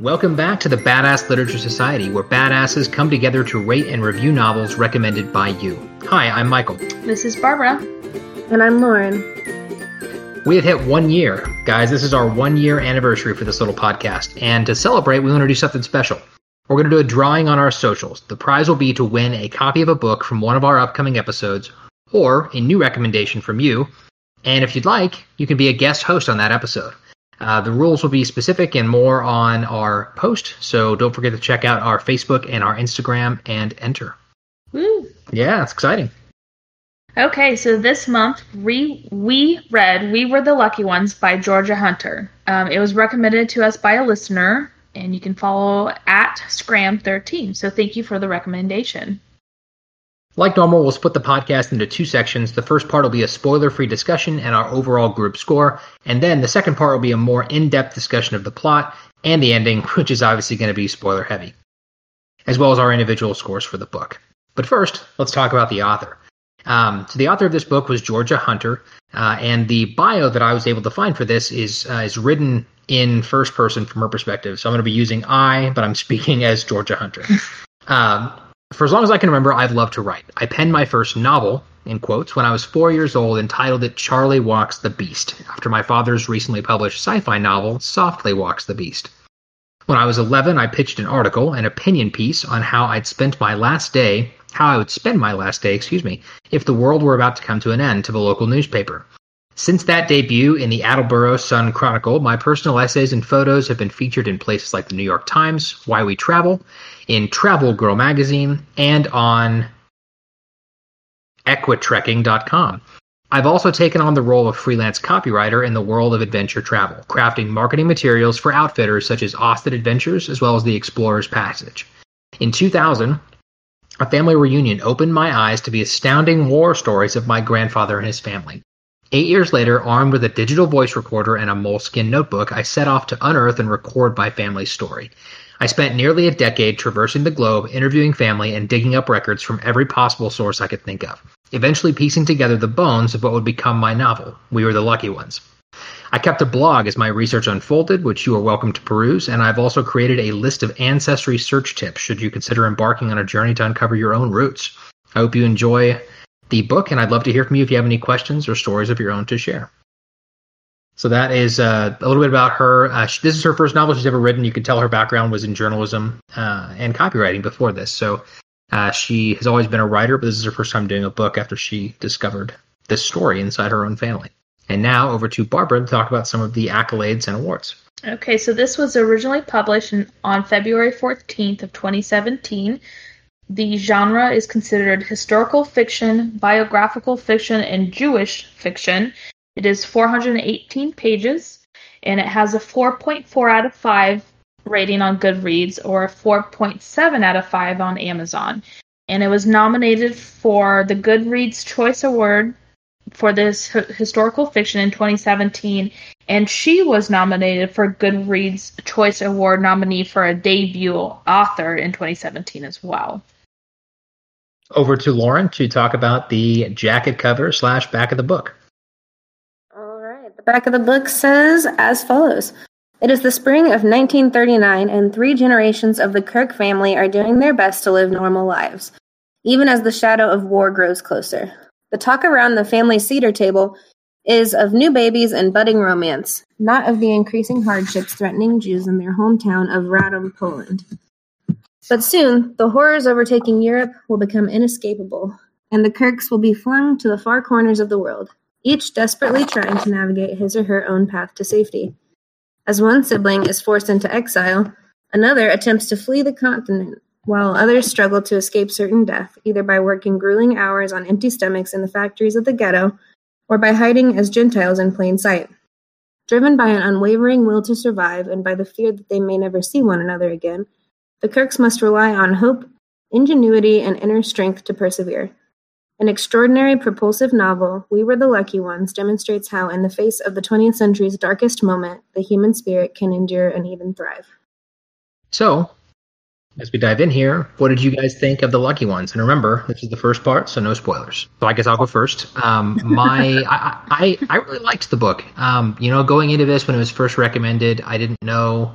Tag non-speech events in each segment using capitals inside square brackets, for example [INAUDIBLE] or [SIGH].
Welcome back to the Badass Literature Society, where badasses come together to rate and review novels recommended by you. Hi, I'm Michael. This is Barbara. And I'm Lauren. We have hit one year. Guys, this is our one year anniversary for this little podcast. And to celebrate, we want to do something special. We're going to do a drawing on our socials. The prize will be to win a copy of a book from one of our upcoming episodes or a new recommendation from you. And if you'd like, you can be a guest host on that episode. Uh, the rules will be specific and more on our post, so don't forget to check out our Facebook and our Instagram and enter. Woo. Yeah, it's exciting. Okay, so this month we we read "We Were the Lucky Ones" by Georgia Hunter. Um, it was recommended to us by a listener, and you can follow at Scram13. So thank you for the recommendation. Like normal, we'll split the podcast into two sections. The first part will be a spoiler free discussion and our overall group score, and then the second part will be a more in depth discussion of the plot and the ending, [LAUGHS] which is obviously going to be spoiler heavy, as well as our individual scores for the book. But first, let's talk about the author. Um, so the author of this book was Georgia Hunter, uh, and the bio that I was able to find for this is uh, is written in first person from her perspective. So I'm going to be using I, but I'm [LAUGHS] speaking as Georgia Hunter. [LAUGHS] Um, for as long as I can remember, I've loved to write. I penned my first novel, in quotes, when I was four years old, entitled it Charlie Walks the Beast, after my father's recently published sci fi novel, Softly Walks the Beast. When I was 11, I pitched an article, an opinion piece, on how I'd spent my last day, how I would spend my last day, excuse me, if the world were about to come to an end to the local newspaper. Since that debut in the Attleboro Sun Chronicle, my personal essays and photos have been featured in places like the New York Times, Why We Travel, in Travel Girl magazine, and on equitrekking.com. I've also taken on the role of freelance copywriter in the world of adventure travel, crafting marketing materials for outfitters such as Austin Adventures as well as the Explorer's Passage. In 2000, a family reunion opened my eyes to the astounding war stories of my grandfather and his family. Eight years later, armed with a digital voice recorder and a Moleskine notebook, I set off to unearth and record my family's story. I spent nearly a decade traversing the globe, interviewing family, and digging up records from every possible source I could think of, eventually piecing together the bones of what would become my novel, We Were the Lucky Ones. I kept a blog as my research unfolded, which you are welcome to peruse, and I've also created a list of ancestry search tips should you consider embarking on a journey to uncover your own roots. I hope you enjoy the book, and I'd love to hear from you if you have any questions or stories of your own to share. So that is uh, a little bit about her. Uh, she, this is her first novel she's ever written. You can tell her background was in journalism uh, and copywriting before this. So uh, she has always been a writer, but this is her first time doing a book after she discovered this story inside her own family. And now over to Barbara to talk about some of the accolades and awards. Okay, so this was originally published in, on February 14th of 2017. The genre is considered historical fiction, biographical fiction, and Jewish fiction. It is 418 pages and it has a 4.4 out of 5 rating on Goodreads or a 4.7 out of 5 on Amazon. And it was nominated for the Goodreads Choice Award for this h- historical fiction in 2017 and she was nominated for Goodreads Choice Award nominee for a debut author in 2017 as well. Over to Lauren to talk about the jacket cover slash back of the book. All right. The back of the book says as follows It is the spring of 1939, and three generations of the Kirk family are doing their best to live normal lives, even as the shadow of war grows closer. The talk around the family cedar table is of new babies and budding romance, not of the increasing hardships threatening Jews in their hometown of Radom, Poland. But soon, the horrors overtaking Europe will become inescapable, and the Kirks will be flung to the far corners of the world, each desperately trying to navigate his or her own path to safety. As one sibling is forced into exile, another attempts to flee the continent, while others struggle to escape certain death, either by working grueling hours on empty stomachs in the factories of the ghetto or by hiding as Gentiles in plain sight. Driven by an unwavering will to survive and by the fear that they may never see one another again, the Kirks must rely on hope, ingenuity, and inner strength to persevere. An extraordinary propulsive novel, We Were the Lucky Ones, demonstrates how, in the face of the 20th century's darkest moment, the human spirit can endure and even thrive. So, as we dive in here, what did you guys think of the Lucky Ones? And remember, this is the first part, so no spoilers. So I guess I'll go first. Um, [LAUGHS] my, I, I, I really liked the book. Um, you know, going into this when it was first recommended, I didn't know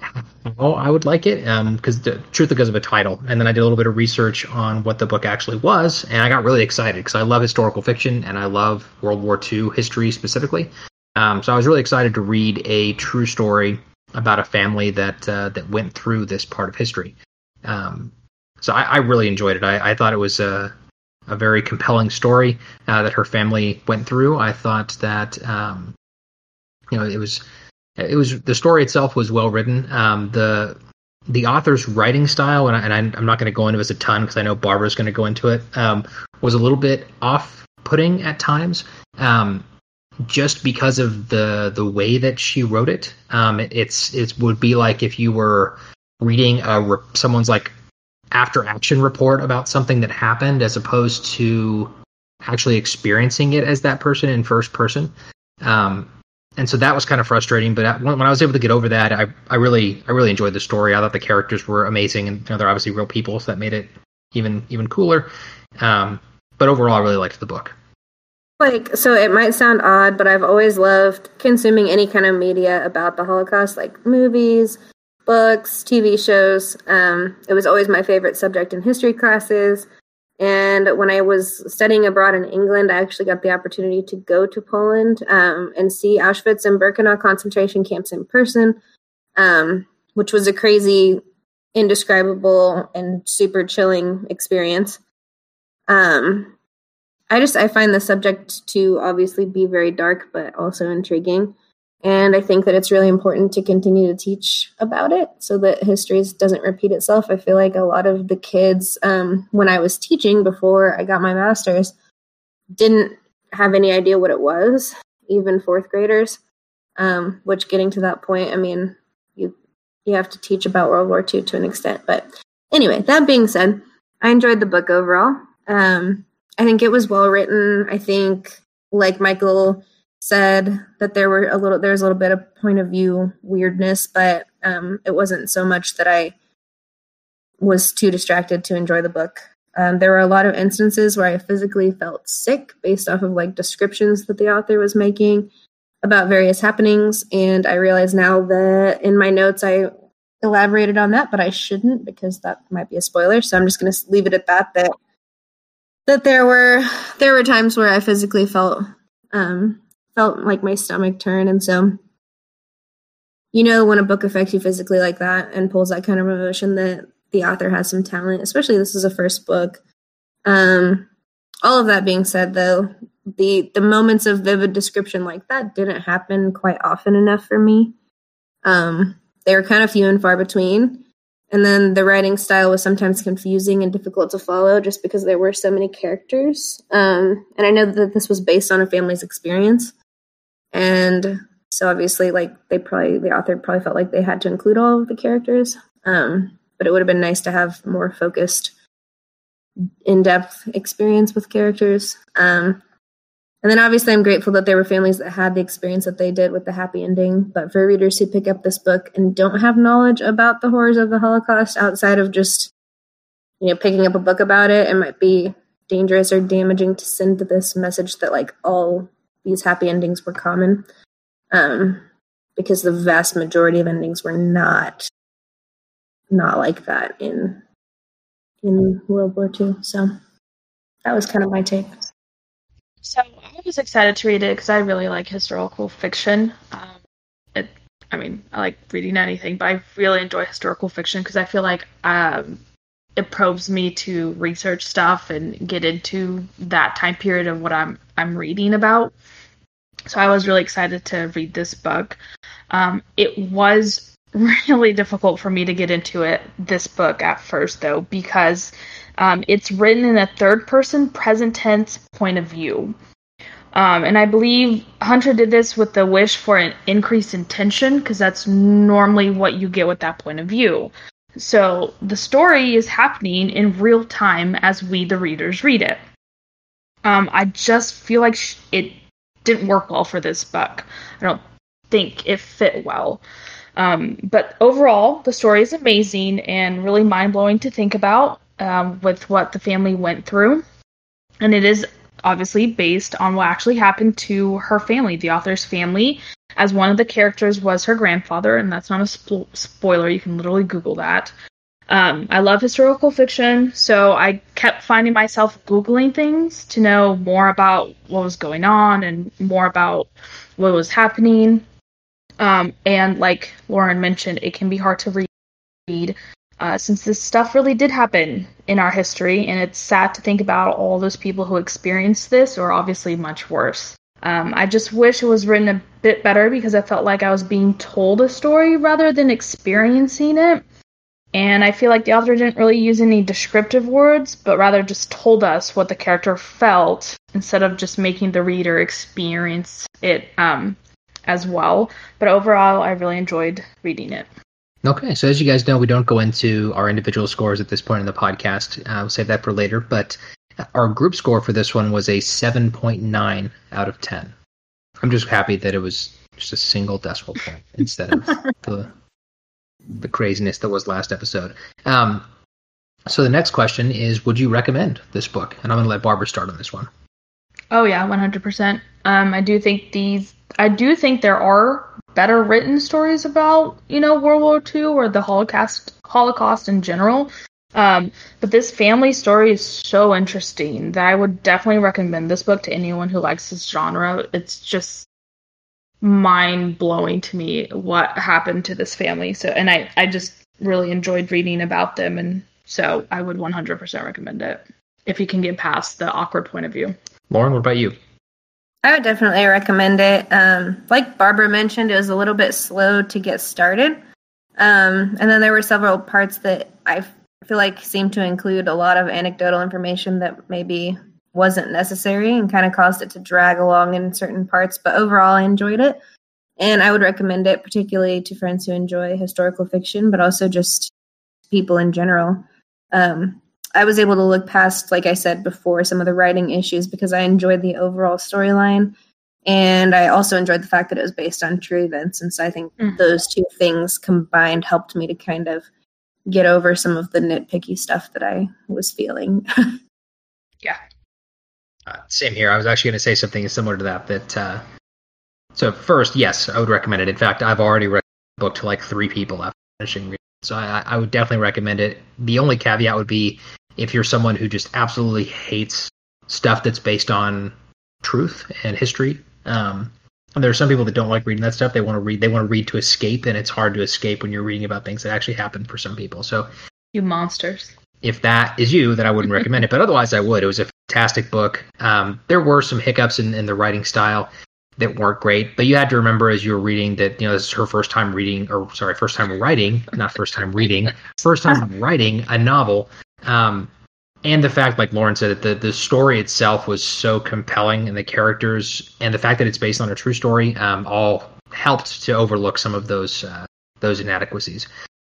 how I would like it, because um, the truth because of a title, and then I did a little bit of research on what the book actually was, and I got really excited because I love historical fiction and I love World War II history specifically. Um, so I was really excited to read a true story about a family that uh, that went through this part of history. Um, so I, I, really enjoyed it. I, I thought it was a, a very compelling story uh, that her family went through. I thought that um, you know it was it was the story itself was well written. Um, the the author's writing style, and, I, am not going to go into this a ton because I know Barbara's going to go into it, um, was a little bit off putting at times. Um, just because of the the way that she wrote it, um, it it's it would be like if you were reading a someone's like after action report about something that happened as opposed to actually experiencing it as that person in first person. Um, and so that was kind of frustrating. But when, I was able to get over that, I, I really I really enjoyed the story. I thought the characters were amazing, and you know, they're obviously real people, so that made it even even cooler. Um, but overall, I really liked the book. Like, so it might sound odd, but I've always loved consuming any kind of media about the Holocaust, like movies, books, TV shows. Um, it was always my favorite subject in history classes. And when I was studying abroad in England, I actually got the opportunity to go to Poland um, and see Auschwitz and Birkenau concentration camps in person, um, which was a crazy, indescribable, and super chilling experience. Um, I just I find the subject to obviously be very dark, but also intriguing. And I think that it's really important to continue to teach about it so that history doesn't repeat itself. I feel like a lot of the kids, um, when I was teaching before I got my master's, didn't have any idea what it was, even fourth graders. Um, which getting to that point, I mean, you you have to teach about World War II to an extent. But anyway, that being said, I enjoyed the book overall. Um, I think it was well written. I think, like Michael said that there were a little there's a little bit of point of view weirdness, but um, it wasn't so much that I was too distracted to enjoy the book. Um, there were a lot of instances where I physically felt sick based off of like descriptions that the author was making about various happenings, and I realize now that in my notes I elaborated on that, but I shouldn't because that might be a spoiler. So I'm just going to leave it at that. That that there were there were times where I physically felt um, felt like my stomach turn. And so, you know, when a book affects you physically like that and pulls that kind of emotion, that the author has some talent, especially this is a first book. Um, all of that being said, though, the the moments of vivid description like that didn't happen quite often enough for me. Um, they were kind of few and far between. And then the writing style was sometimes confusing and difficult to follow just because there were so many characters. Um, and I know that this was based on a family's experience. And so obviously, like they probably the author probably felt like they had to include all of the characters. Um, but it would have been nice to have more focused, in-depth experience with characters. Um, and then obviously, I'm grateful that there were families that had the experience that they did with the happy ending. But for readers who pick up this book and don't have knowledge about the horrors of the Holocaust outside of just, you know, picking up a book about it, it might be dangerous or damaging to send this message that like all these happy endings were common um, because the vast majority of endings were not not like that in in World War II. So that was kind of my take. So I was excited to read it because I really like historical fiction. Um, it, I mean, I like reading anything, but I really enjoy historical fiction because I feel like um, it probes me to research stuff and get into that time period of what I'm I'm reading about. So I was really excited to read this book. Um, it was [LAUGHS] really difficult for me to get into it, this book at first, though, because um, it's written in a third person present tense point of view. Um, and I believe Hunter did this with the wish for an increase in tension, because that's normally what you get with that point of view. So the story is happening in real time as we, the readers, read it. Um, I just feel like it didn't work well for this book. I don't think it fit well. Um, but overall, the story is amazing and really mind blowing to think about um, with what the family went through. And it is obviously based on what actually happened to her family, the author's family, as one of the characters was her grandfather, and that's not a spo- spoiler. You can literally Google that. Um, I love historical fiction, so I kept finding myself Googling things to know more about what was going on and more about what was happening. Um, and like Lauren mentioned, it can be hard to read uh, since this stuff really did happen in our history, and it's sad to think about all those people who experienced this, or obviously much worse. Um, I just wish it was written a bit better because I felt like I was being told a story rather than experiencing it. And I feel like the author didn't really use any descriptive words, but rather just told us what the character felt instead of just making the reader experience it um, as well. But overall, I really enjoyed reading it. Okay, so as you guys know, we don't go into our individual scores at this point in the podcast. Uh, we'll save that for later. But our group score for this one was a 7.9 out of 10. I'm just happy that it was just a single decimal point instead of [LAUGHS] the the craziness that was last episode. Um, so the next question is, would you recommend this book? And I'm going to let Barbara start on this one. Oh yeah, 100%. Um, I do think these. I do think there are better written stories about you know World War II or the Holocaust Holocaust in general. Um, but this family story is so interesting that I would definitely recommend this book to anyone who likes this genre. It's just mind blowing to me what happened to this family. So, and I, I just really enjoyed reading about them, and so I would 100% recommend it if you can get past the awkward point of view. Lauren, what about you? I would definitely recommend it. Um, like Barbara mentioned, it was a little bit slow to get started. Um, and then there were several parts that I feel like seemed to include a lot of anecdotal information that maybe wasn't necessary and kind of caused it to drag along in certain parts. But overall, I enjoyed it. And I would recommend it particularly to friends who enjoy historical fiction, but also just people in general. Um, I was able to look past, like I said before, some of the writing issues because I enjoyed the overall storyline. And I also enjoyed the fact that it was based on true events. And so I think mm. those two things combined helped me to kind of get over some of the nitpicky stuff that I was feeling. [LAUGHS] yeah. Uh, same here. I was actually going to say something similar to that. That uh, so first, yes, I would recommend it. In fact, I've already read the book to like three people after finishing reading. So I, I would definitely recommend it. The only caveat would be if you're someone who just absolutely hates stuff that's based on truth and history. Um, and there are some people that don't like reading that stuff. They want to read. They want to read to escape, and it's hard to escape when you're reading about things that actually happened for some people. So, you monsters. If that is you, then I wouldn't recommend it. But otherwise, I would. It was a fantastic book. Um, there were some hiccups in, in the writing style that weren't great, but you had to remember as you were reading that you know this is her first time reading, or sorry, first time writing, not first time reading, [LAUGHS] first time writing a novel. Um, and the fact, like Lauren said, that the, the story itself was so compelling, and the characters, and the fact that it's based on a true story, um, all helped to overlook some of those uh, those inadequacies.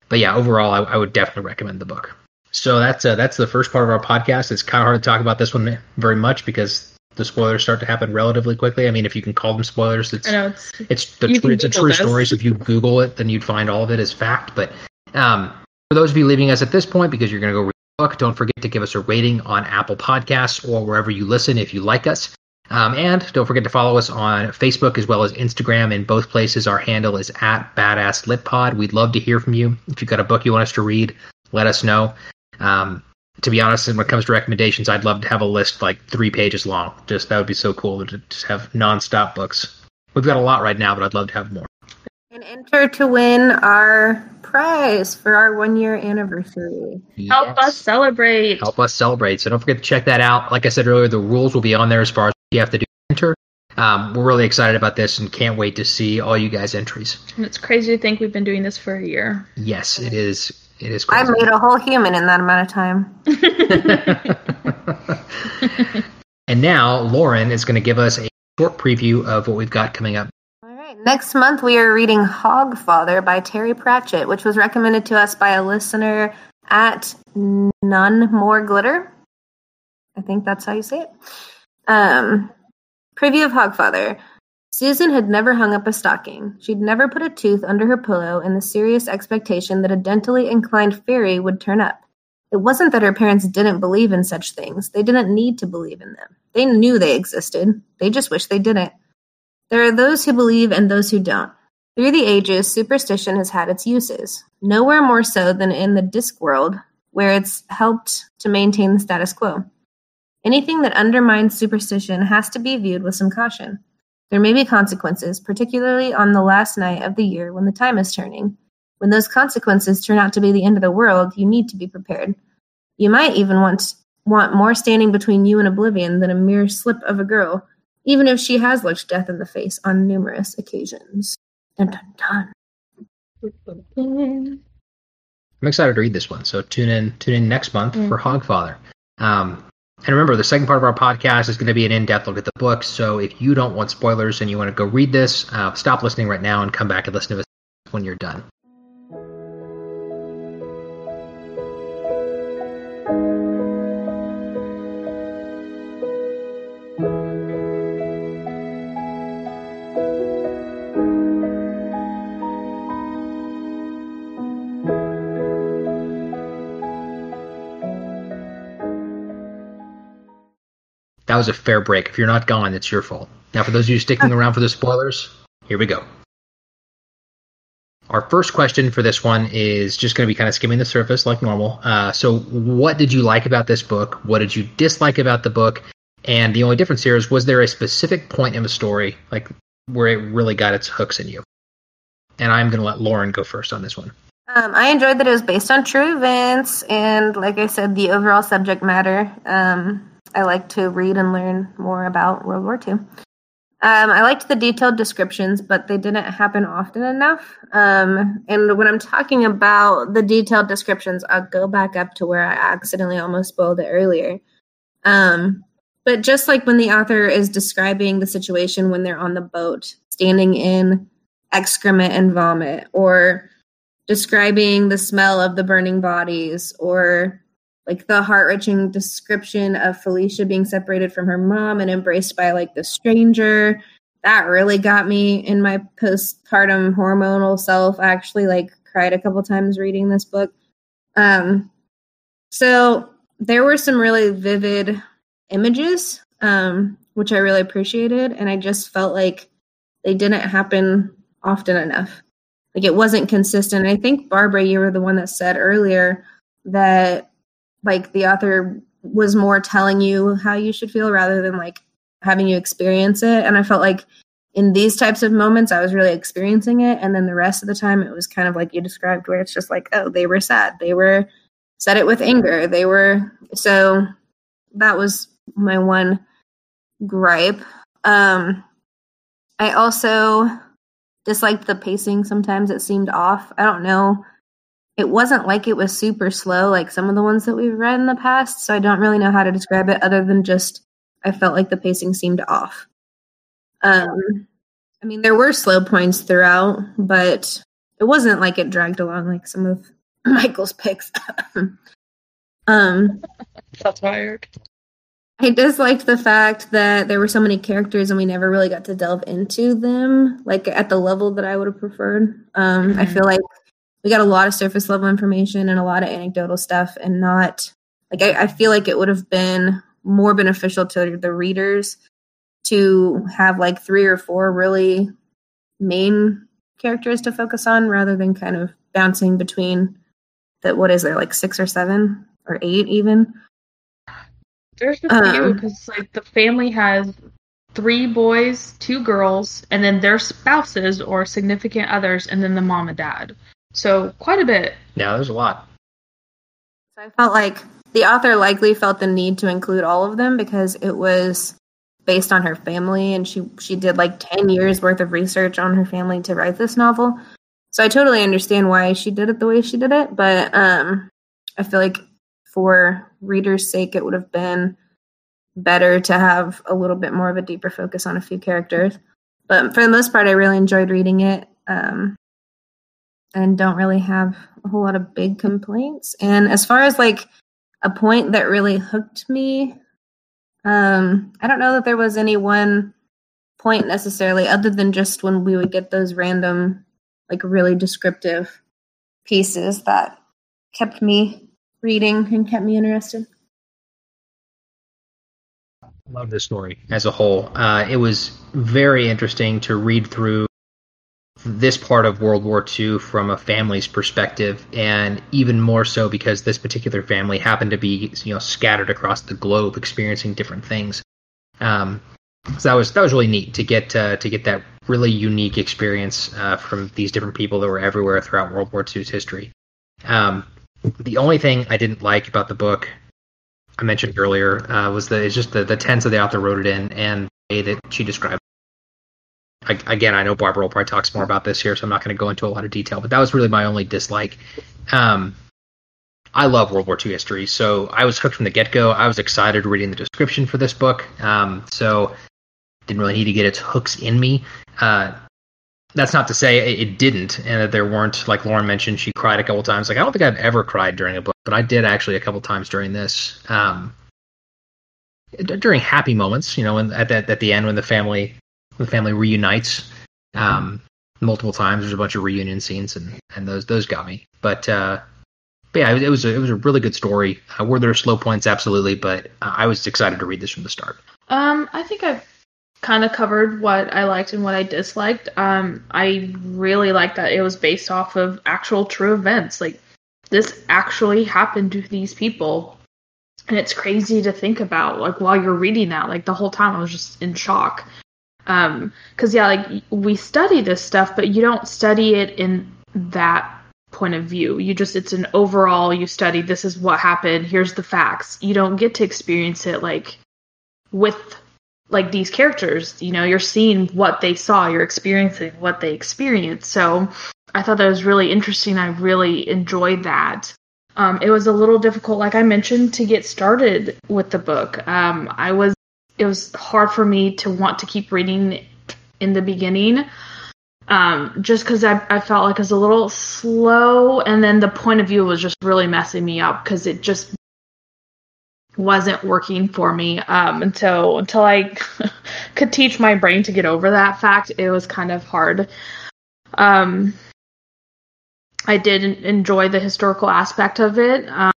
But yeah, overall, I, I, would definitely recommend the book. So that's uh, that's the first part of our podcast. It's kind of hard to talk about this one very much because the spoilers start to happen relatively quickly. I mean, if you can call them spoilers, it's know, it's, it's, the, it's a true story. So if you Google it, then you'd find all of it as fact. But um, for those of you leaving us at this point because you're going to go read the book. Don't forget to give us a rating on Apple Podcasts or wherever you listen if you like us. Um, and don't forget to follow us on Facebook as well as Instagram. In both places, our handle is at Badass Lit Pod. We'd love to hear from you. If you've got a book you want us to read, let us know. Um, to be honest, when it comes to recommendations, I'd love to have a list like three pages long. Just that would be so cool to just have nonstop books. We've got a lot right now, but I'd love to have more. And enter to win our prize for our one year anniversary. Yes. Help us celebrate. Help us celebrate. So don't forget to check that out. Like I said earlier, the rules will be on there as far as you have to do enter. Um, we're really excited about this and can't wait to see all you guys' entries. And it's crazy to think we've been doing this for a year. Yes, it is. It is. Crazy. I made a whole human in that amount of time. [LAUGHS] and now Lauren is going to give us a short preview of what we've got coming up All right. Next month, we are reading Hogfather by Terry Pratchett, which was recommended to us by a listener at None More Glitter. I think that's how you say it. Um, preview of Hogfather. Susan had never hung up a stocking. She'd never put a tooth under her pillow in the serious expectation that a dentally inclined fairy would turn up. It wasn't that her parents didn't believe in such things. They didn't need to believe in them. They knew they existed. They just wished they didn't. There are those who believe and those who don't. Through the ages, superstition has had its uses, nowhere more so than in the Discworld, where it's helped to maintain the status quo. Anything that undermines superstition has to be viewed with some caution. There may be consequences, particularly on the last night of the year when the time is turning. When those consequences turn out to be the end of the world, you need to be prepared. You might even want want more standing between you and oblivion than a mere slip of a girl, even if she has looked death in the face on numerous occasions. Dun, dun, dun. I'm excited to read this one, so tune in tune in next month mm-hmm. for Hogfather. Um, and remember, the second part of our podcast is going to be an in-depth look at the book. So if you don't want spoilers and you want to go read this, uh, stop listening right now and come back and listen to us when you're done. That was a fair break. If you're not gone, it's your fault. Now, for those of you sticking around for the spoilers, here we go. Our first question for this one is just going to be kind of skimming the surface like normal. Uh, so, what did you like about this book? What did you dislike about the book? And the only difference here is was there a specific point in the story, like where it really got its hooks in you? And I'm going to let Lauren go first on this one. Um, I enjoyed that it was based on true events, and like I said, the overall subject matter. Um, I like to read and learn more about World War II. Um, I liked the detailed descriptions, but they didn't happen often enough. Um, and when I'm talking about the detailed descriptions, I'll go back up to where I accidentally almost spoiled it earlier. Um, but just like when the author is describing the situation when they're on the boat, standing in excrement and vomit, or describing the smell of the burning bodies, or like the heart wrenching description of Felicia being separated from her mom and embraced by like the stranger. That really got me in my postpartum hormonal self. I actually like cried a couple times reading this book. Um, so there were some really vivid images, um, which I really appreciated, and I just felt like they didn't happen often enough. Like it wasn't consistent. I think Barbara, you were the one that said earlier that like the author was more telling you how you should feel rather than like having you experience it. And i felt like in these types of moments i was really experiencing it. And then the rest of the time it was kind of like you described where it's just like oh they were sad. They were said it with anger. They were so that was my one gripe. Um i also disliked the pacing. Sometimes it seemed off. I don't know it wasn't like it was super slow like some of the ones that we've read in the past so i don't really know how to describe it other than just i felt like the pacing seemed off um i mean there were slow points throughout but it wasn't like it dragged along like some of [LAUGHS] michael's picks [LAUGHS] um [LAUGHS] that's tired I disliked the fact that there were so many characters and we never really got to delve into them, like at the level that I would have preferred. Um, mm-hmm. I feel like we got a lot of surface level information and a lot of anecdotal stuff and not like I, I feel like it would have been more beneficial to the readers to have like three or four really main characters to focus on rather than kind of bouncing between that what is there like six or seven or eight even. There's a few because um, like the family has three boys two girls and then their spouses or significant others and then the mom and dad so quite a bit. Yeah, there's a lot. So I felt like the author likely felt the need to include all of them because it was based on her family and she she did like 10 years worth of research on her family to write this novel. So I totally understand why she did it the way she did it, but um I feel like for readers' sake it would have been better to have a little bit more of a deeper focus on a few characters. But for the most part I really enjoyed reading it. Um and don't really have a whole lot of big complaints. And as far as like a point that really hooked me, um, I don't know that there was any one point necessarily, other than just when we would get those random, like really descriptive pieces that kept me reading and kept me interested. Love this story as a whole. Uh, it was very interesting to read through this part of World War II from a family's perspective, and even more so because this particular family happened to be, you know, scattered across the globe, experiencing different things. Um, so that was that was really neat to get uh, to get that really unique experience uh, from these different people that were everywhere throughout World War II's history. Um, the only thing I didn't like about the book I mentioned earlier uh, was that it's just the, the tense that the author wrote it in and the way that she described. I, again, I know Barbara will probably talks more about this here, so I'm not going to go into a lot of detail. But that was really my only dislike. Um, I love World War II history, so I was hooked from the get go. I was excited reading the description for this book, um, so didn't really need to get its hooks in me. Uh, that's not to say it didn't, and that there weren't, like Lauren mentioned, she cried a couple times. Like I don't think I've ever cried during a book, but I did actually a couple times during this. Um, during happy moments, you know, at that at the end when the family the family reunites um, multiple times. There's a bunch of reunion scenes, and and those those got me. But uh, but yeah, it was a, it was a really good story. Uh, were there slow points? Absolutely, but I was excited to read this from the start. Um, I think I've kind of covered what I liked and what I disliked. Um, I really liked that it was based off of actual true events. Like this actually happened to these people. And it's crazy to think about, like while you're reading that, like the whole time I was just in shock. Um, cause yeah, like we study this stuff, but you don't study it in that point of view. You just, it's an overall, you study, this is what happened, here's the facts. You don't get to experience it like with like these characters. You know you're seeing what they saw you're experiencing what they experienced. So i thought that was really interesting. I really enjoyed that. Um, it was a little difficult like i mentioned to get started with the book. Um, i was it was hard for me to want to keep reading in the beginning um, just because I, I felt like it was a little slow and then the point of view was just really messing me up because it just wasn't working for me. Um, so until I [LAUGHS] could teach my brain to get over that fact, it was kind of hard. Um, I did enjoy the historical aspect of it. Um,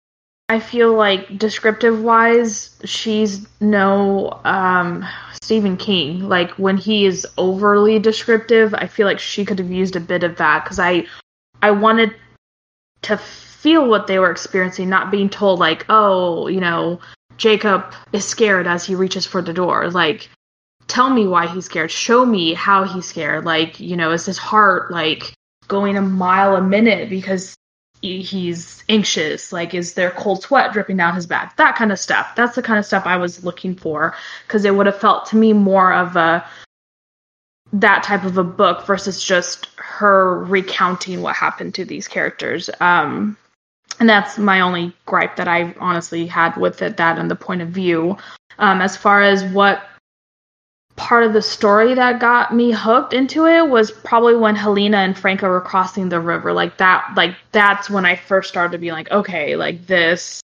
I feel like descriptive wise, she's no um, Stephen King. Like when he is overly descriptive, I feel like she could have used a bit of that because I I wanted to feel what they were experiencing, not being told like, oh, you know, Jacob is scared as he reaches for the door. Like, tell me why he's scared. Show me how he's scared. Like, you know, is his heart like going a mile a minute because he's anxious? Like, is there cold sweat dripping down his back? That kind of stuff. That's the kind of stuff I was looking for because it would have felt to me more of a that type of a book versus just her recounting what happened to these characters. Um, and that's my only gripe that I honestly had with it. That and the point of view. Um, as far as what part of the story that got me hooked into it was probably when Helena and Franco were crossing the river. Like that, like that's when I first started to be like, okay, like this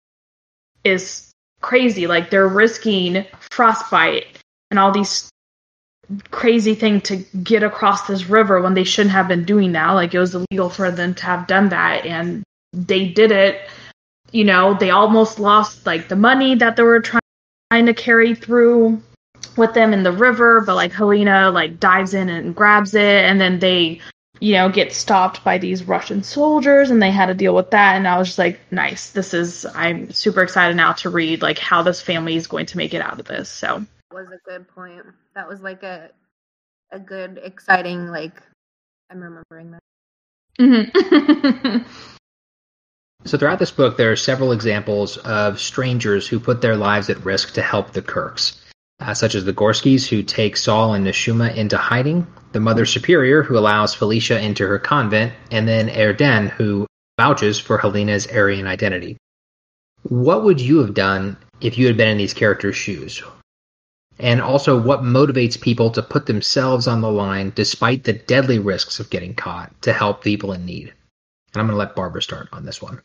is crazy. Like they're risking frostbite and all these crazy thing to get across this river when they shouldn't have been doing that. Like it was illegal for them to have done that, and they did it. You know, they almost lost like the money that they were trying to carry through with them in the river, but like Helena like dives in and grabs it, and then they, you know, get stopped by these Russian soldiers, and they had to deal with that. And I was just like, nice. This is I'm super excited now to read like how this family is going to make it out of this. So was a good point. That was like a a good, exciting like. I'm remembering that. Mm-hmm. [LAUGHS] So throughout this book, there are several examples of strangers who put their lives at risk to help the Kirks, uh, such as the Gorskys, who take Sol and Nechuma into hiding, the Mother Superior, who allows Felicia into her convent, and then Erden, who vouches for Helena's Aryan identity. What would you have done if you had been in these characters' shoes? And also, what motivates people to put themselves on the line despite the deadly risks of getting caught to help people in need? And I'm going to let Barbara start on this one.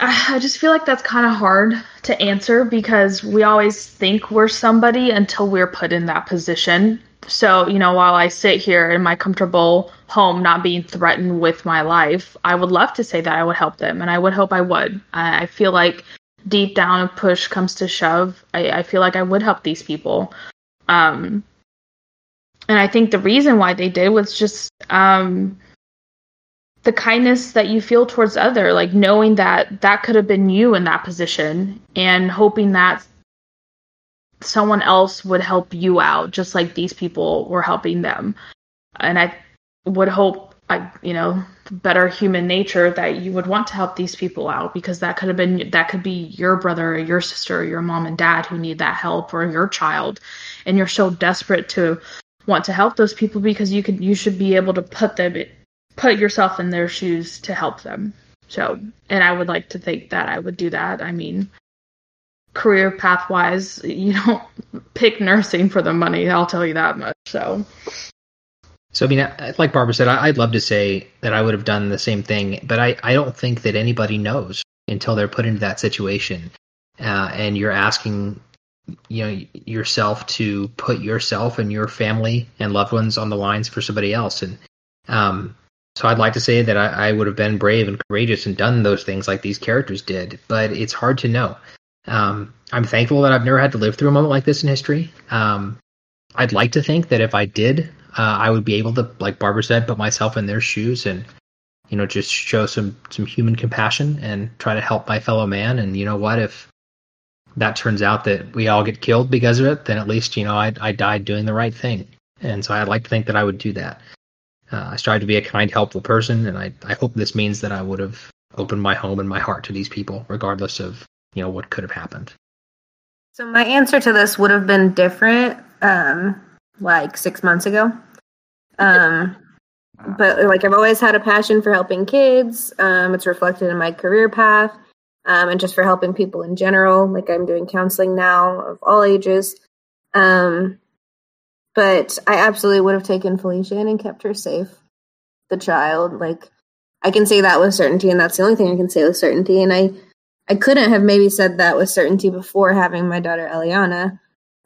I just feel like that's kind of hard to answer because we always think we're somebody until we're put in that position. So, you know, while I sit here in my comfortable home, not being threatened with my life, I would love to say that I would help them and I would hope I would. I feel like deep down if push comes to shove, I, I feel like I would help these people. Um, and I think the reason why they did was just um, the kindness that you feel towards other, like knowing that that could have been you in that position, and hoping that someone else would help you out, just like these people were helping them. And I would hope, I you know, better human nature that you would want to help these people out because that could have been that could be your brother or your sister or your mom and dad who need that help or your child, and you're so desperate to want to help those people because you could you should be able to put them put yourself in their shoes to help them. So, and I would like to think that I would do that. I mean, career path wise, you don't [LAUGHS] pick nursing for the money. I'll tell you that much. So. So I mean, like Barbara said, I'd love to say that I would have done the same thing, but I, I don't think that anybody knows until they're put into that situation, uh, and you're asking, you know, yourself to put yourself and your family and loved ones on the lines for somebody else, and um, so I'd like to say that I, I would have been brave and courageous and done those things like these characters did, but it's hard to know. Um, I'm thankful that I've never had to live through a moment like this in history. Um, I'd like to think that if I did, uh, I would be able to, like Barbara said, put myself in their shoes and, you know, just show some some human compassion and try to help my fellow man. And you know what, if that turns out that we all get killed because of it, then at least you know I I died doing the right thing. And so I'd like to think that I would do that. Uh, I strive to be a kind, helpful person, and I I hope this means that I would have opened my home and my heart to these people, regardless of you know what could have happened. So my answer to this would have been different, um, like six months ago. Um, [LAUGHS] but like I've always had a passion for helping kids. Um, it's reflected in my career path, um, and just for helping people in general. Like I'm doing counseling now of all ages. Um, but I absolutely would have taken Felicia in and kept her safe. The child, like I can say that with certainty, and that's the only thing I can say with certainty. And I I couldn't have maybe said that with certainty before having my daughter Eliana.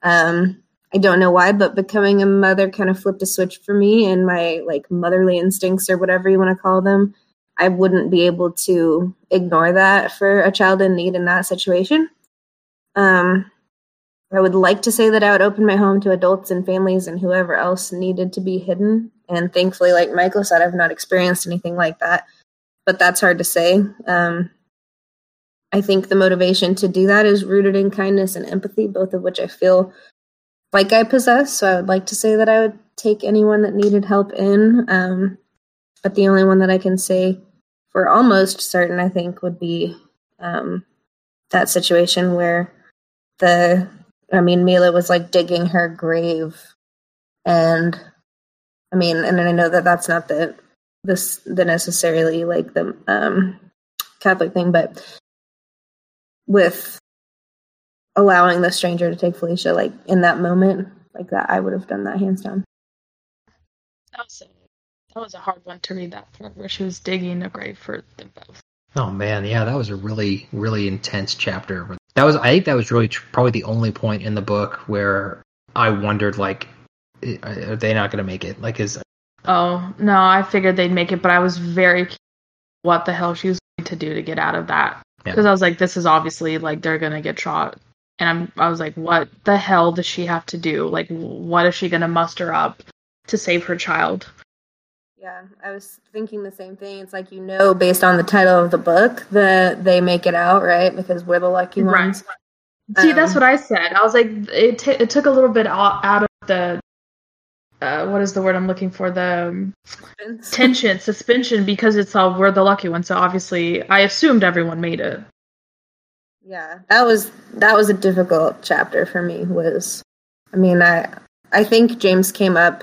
Um, I don't know why, but becoming a mother kind of flipped a switch for me and my like motherly instincts or whatever you want to call them. I wouldn't be able to ignore that for a child in need in that situation. Um, I would like to say that I would open my home to adults and families and whoever else needed to be hidden. And thankfully, like Michael said, I've not experienced anything like that. But that's hard to say. Um, I think the motivation to do that is rooted in kindness and empathy, both of which I feel like I possess. So I would like to say that I would take anyone that needed help in. Um, but the only one that I can say for almost certain, I think, would be um, that situation where the, I mean, Mila was like digging her grave. And I mean, and I know that that's not the, this, the necessarily like the um, Catholic thing, but with allowing the stranger to take Felicia, like in that moment, like that, I would have done that hands down. That was a, that was a hard one to read that part where she was digging a grave for them both. Oh man, yeah, that was a really, really intense chapter. That was, I think, that was really probably the only point in the book where I wondered, like, are they not going to make it? Like, is oh no, I figured they'd make it, but I was very what the hell she was going to do to get out of that because yeah. I was like, this is obviously like they're gonna get shot, and I'm I was like, what the hell does she have to do? Like, what is she gonna muster up to save her child? Yeah, I was thinking the same thing. It's like you know, based on the title of the book, that they make it out, right? Because we're the lucky ones. Right. See, um, that's what I said. I was like, it t- it took a little bit out of the uh, what is the word I'm looking for? The um, tension, suspension, because it's all we're the lucky ones. So obviously, I assumed everyone made it. Yeah, that was that was a difficult chapter for me. Was I mean, I I think James came up,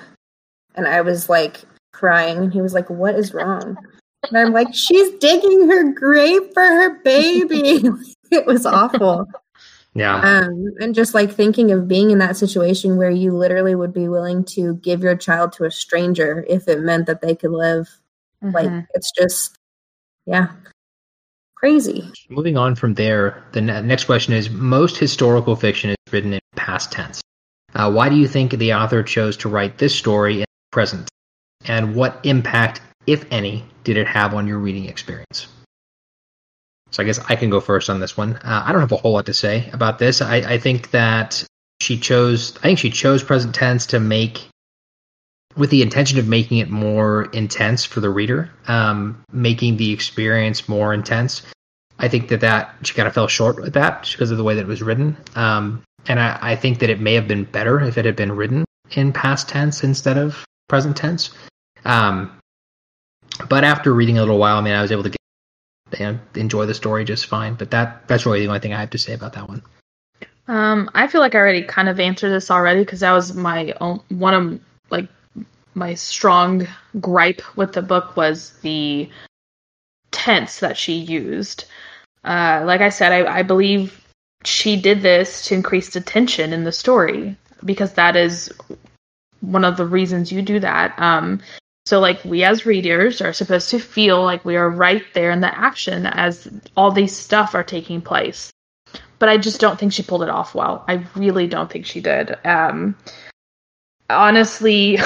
and I was like crying, and he was like, "What is wrong?" And I'm like, "She's digging her grave for her baby." [LAUGHS] it was awful. Yeah. Um, and just like thinking of being in that situation where you literally would be willing to give your child to a stranger if it meant that they could live. Mm-hmm. Like, it's just, yeah, crazy. Moving on from there, the ne- next question is most historical fiction is written in past tense. Uh, why do you think the author chose to write this story in present? And what impact, if any, did it have on your reading experience? So I guess I can go first on this one. Uh, I don't have a whole lot to say about this. I, I think that she chose. I think she chose present tense to make with the intention of making it more intense for the reader, um, making the experience more intense. I think that that she kind of fell short with that because of the way that it was written. Um, and I, I, think that it may have been better if it had been written in past tense instead of present tense. Um, but after reading a little while, I mean, I was able to get, know, enjoy the story just fine. But that that's really the only thing I have to say about that one. Um, I feel like I already kind of answered this already because that was my own one of like my strong gripe with the book was the tense that she used. Uh, like I said, I, I believe she did this to increase the tension in the story because that is one of the reasons you do that. Um, so, like, we as readers are supposed to feel like we are right there in the action as all these stuff are taking place. But I just don't think she pulled it off well. I really don't think she did. Um, honestly,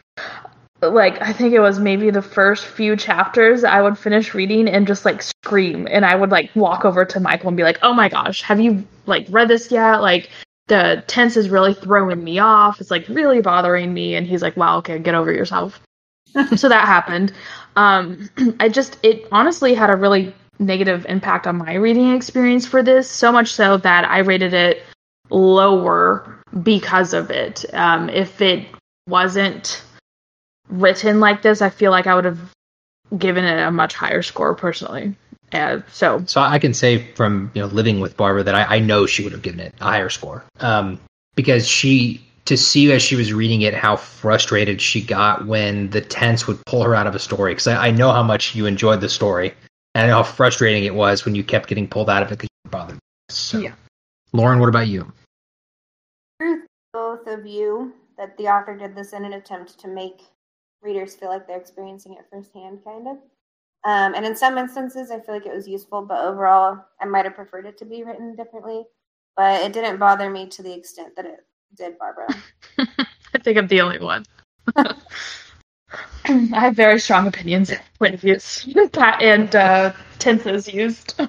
[LAUGHS] like I think it was maybe the first few chapters I would finish reading and just like scream and I would like walk over to Michael and be like, "Oh my gosh, have you like read this yet?" Like the tense is really throwing me off. It's like really bothering me and he's like, "Wow, okay, get over yourself." [LAUGHS] so that happened. Um [CLEARS THROAT] I just it honestly had a really negative impact on my reading experience for this, so much so that I rated it lower because of it. Um, if it wasn't written like this, I feel like I would have given it a much higher score personally. Uh, so, so I can say from you know living with Barbara that I, I know she would have given it a higher score um, because she to see as she was reading it how frustrated she got when the tense would pull her out of a story because I, I, know how much you enjoyed the story and I know how frustrating it was when you kept getting pulled out of it because you were bothered. So, yeah. Lauren, what about you? Both of you that the author did this in an attempt to make readers feel like they're experiencing it firsthand, kind of. Um, and in some instances, I feel like it was useful, but overall, I might have preferred it to be written differently. But it didn't bother me to the extent that it did, Barbara. [LAUGHS] I think I'm the only one. [LAUGHS] I have very strong opinions and point of views [LAUGHS] and uh, tenses used.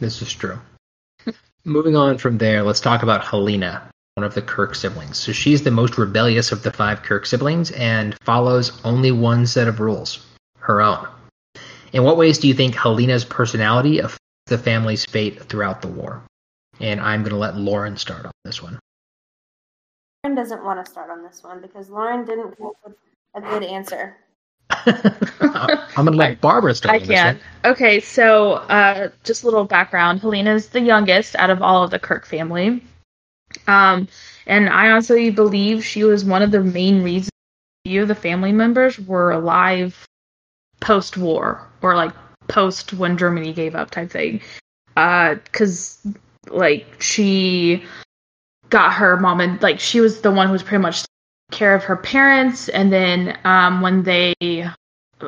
this is true. Moving on from there, let's talk about Helena one of the Kirk siblings. So she's the most rebellious of the five Kirk siblings and follows only one set of rules her own. In what ways do you think Helena's personality affects the family's fate throughout the war? And I'm going to let Lauren start on this one. Lauren doesn't want to start on this one because Lauren didn't come up with a good answer. [LAUGHS] I'm gonna let Barbara start. I can. Okay, so uh, just a little background. Helena's the youngest out of all of the Kirk family. Um, and I honestly believe she was one of the main reasons few of the family members were alive post war or like post when Germany gave up type thing. Uh, cause like she got her mom and like she was the one who was pretty much care of her parents. And then um when they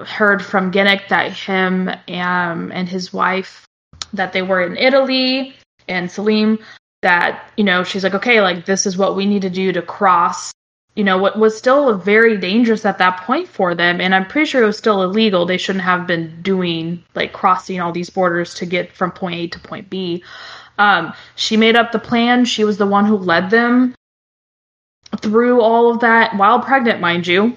heard from Genek that him um, and his wife that they were in Italy and Salim that you know she's like okay like this is what we need to do to cross you know what was still very dangerous at that point for them. And i'm pretty sure it was still illegal. They shouldn't have been doing like crossing all these borders to get from point a to point b um, she made up the plan she was the one who led them through all of that while pregnant mind you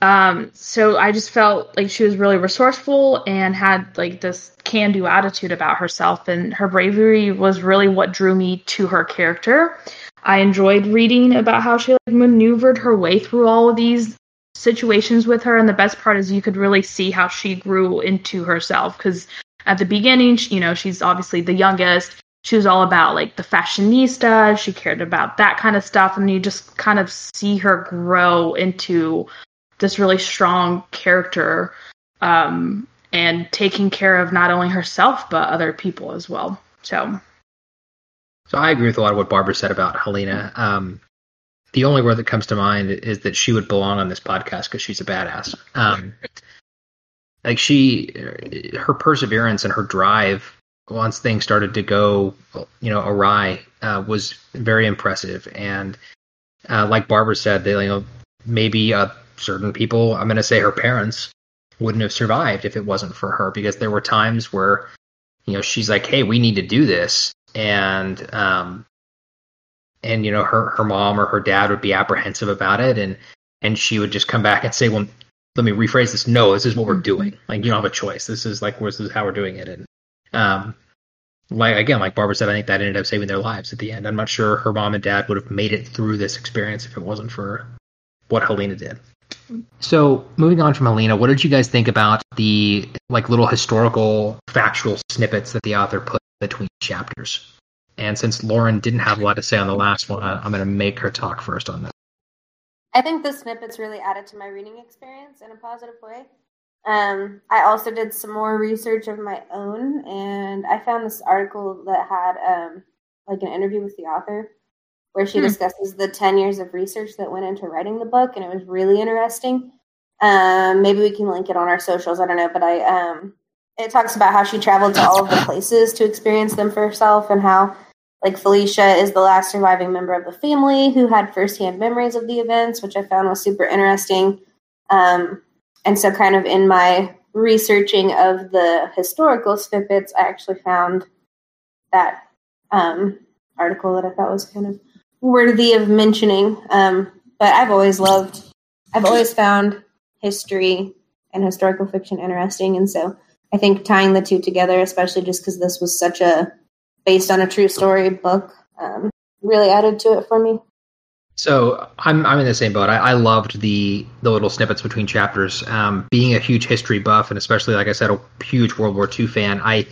um, so I just felt like she was really resourceful and had like this can do attitude about herself, and her bravery was really what drew me to her character. I enjoyed reading about how she like, maneuvered her way through all of these situations with her, and the best part is you could really see how she grew into herself because at the beginning, you know, she's obviously the youngest. She was all about like the fashionista. She cared about that kind of stuff, and you just kind of see her grow into this really strong character um, and taking care of not only herself but other people as well. So, so I agree with a lot of what Barbara said about Helena. Um, the only word that comes to mind is that she would belong on this podcast because she's a badass. Um, like she, her perseverance and her drive once things started to go, you know, awry, uh, was very impressive. And uh, like Barbara said, they, you know, maybe a certain people, I'm going to say her parents, wouldn't have survived if it wasn't for her because there were times where you know she's like hey we need to do this. And um and you know her her mom or her dad would be apprehensive about it and and she would just come back and say well let me rephrase this. No this is what we're doing. Like you don't have a choice. This is like this is how we're doing it. And um like again like barbara said i think that ended up saving their lives at the end. I'm not sure her mom and dad would have made it through this experience if it wasn't for what helena did. So moving on from helena what did you guys think about the like little historical factual snippets that the author put between chapters? And since lauren didn't have a lot to say on the last one i'm going to make her talk first on that. I think the snippets really added to my reading experience in a positive way. Um, I also did some more research of my own, and I found this article that had um, like an interview with the author where she Hmm. discusses the 10 years of research that went into writing the book, and it was really interesting. Um, maybe we can link it on our socials. I don't know, but I um, it talks about how she traveled to all of the places to experience them for herself, and how like Felicia is the last surviving member of the family who had firsthand memories of the events, which I found was super interesting. Um, and so, kind of in my researching of the historical snippets, I actually found that um, article that I thought was kind of worthy of mentioning. Um, but I've always loved, I've always found history and historical fiction interesting. And so, I think tying the two together, especially just because this was such a based on a true story book um, really added to it for me. So I'm I'm in the same boat. I, I loved the the little snippets between chapters. Um, being a huge history buff, and especially like I said, a huge World War II fan, I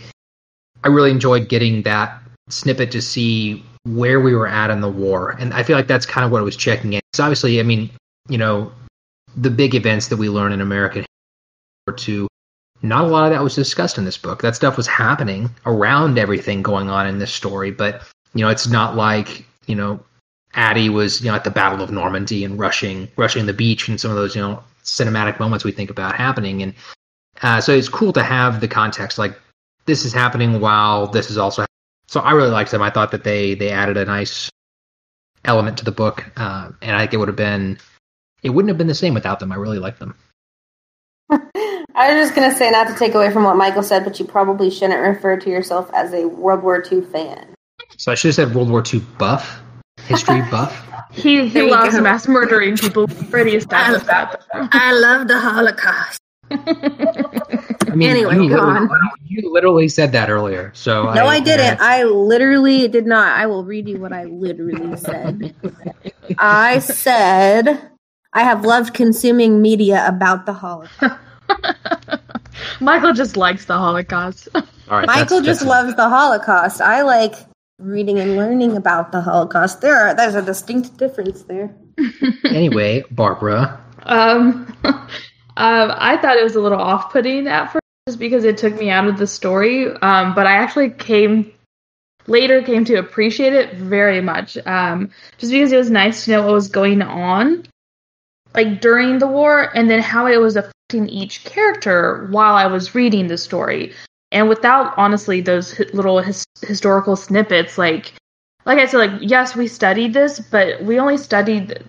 I really enjoyed getting that snippet to see where we were at in the war, and I feel like that's kind of what I was checking in. Because obviously, I mean, you know, the big events that we learn in American World War II, not a lot of that was discussed in this book. That stuff was happening around everything going on in this story, but you know, it's not like you know Addie was, you know, at the Battle of Normandy and rushing rushing the beach and some of those, you know, cinematic moments we think about happening. And uh, so it's cool to have the context, like this is happening while this is also. Happening. So I really liked them. I thought that they they added a nice element to the book, uh, and I think it would have been, it wouldn't have been the same without them. I really liked them. [LAUGHS] I was just going to say, not to take away from what Michael said, but you probably shouldn't refer to yourself as a World War II fan. So I should have said World War II buff, history buff. [LAUGHS] He he loves go. mass murdering people. Pretty established that. I love the Holocaust. I mean, Anyway, you, literally, you literally said that earlier. So No, I, didn't. that's- I literally did not. I will read you what I literally said. I said, I have loved consuming media about the Holocaust. [LAUGHS] Michael just likes the Holocaust. All right, Michael that's- just that's- loves the Holocaust. I like reading and learning about the Holocaust. There are there's a distinct difference there. [LAUGHS] Anyway, Barbara, Um, [LAUGHS] um, I thought it was a little off-putting at first, just because it took me out of the story. Um, but I actually came later came to appreciate it very much. Um, just because it was nice to know what was going on, like during the war, and then how it was affecting each character while I was reading the story. And without honestly those little his- historical snippets, like like I said, like yes, we studied this, but we only studied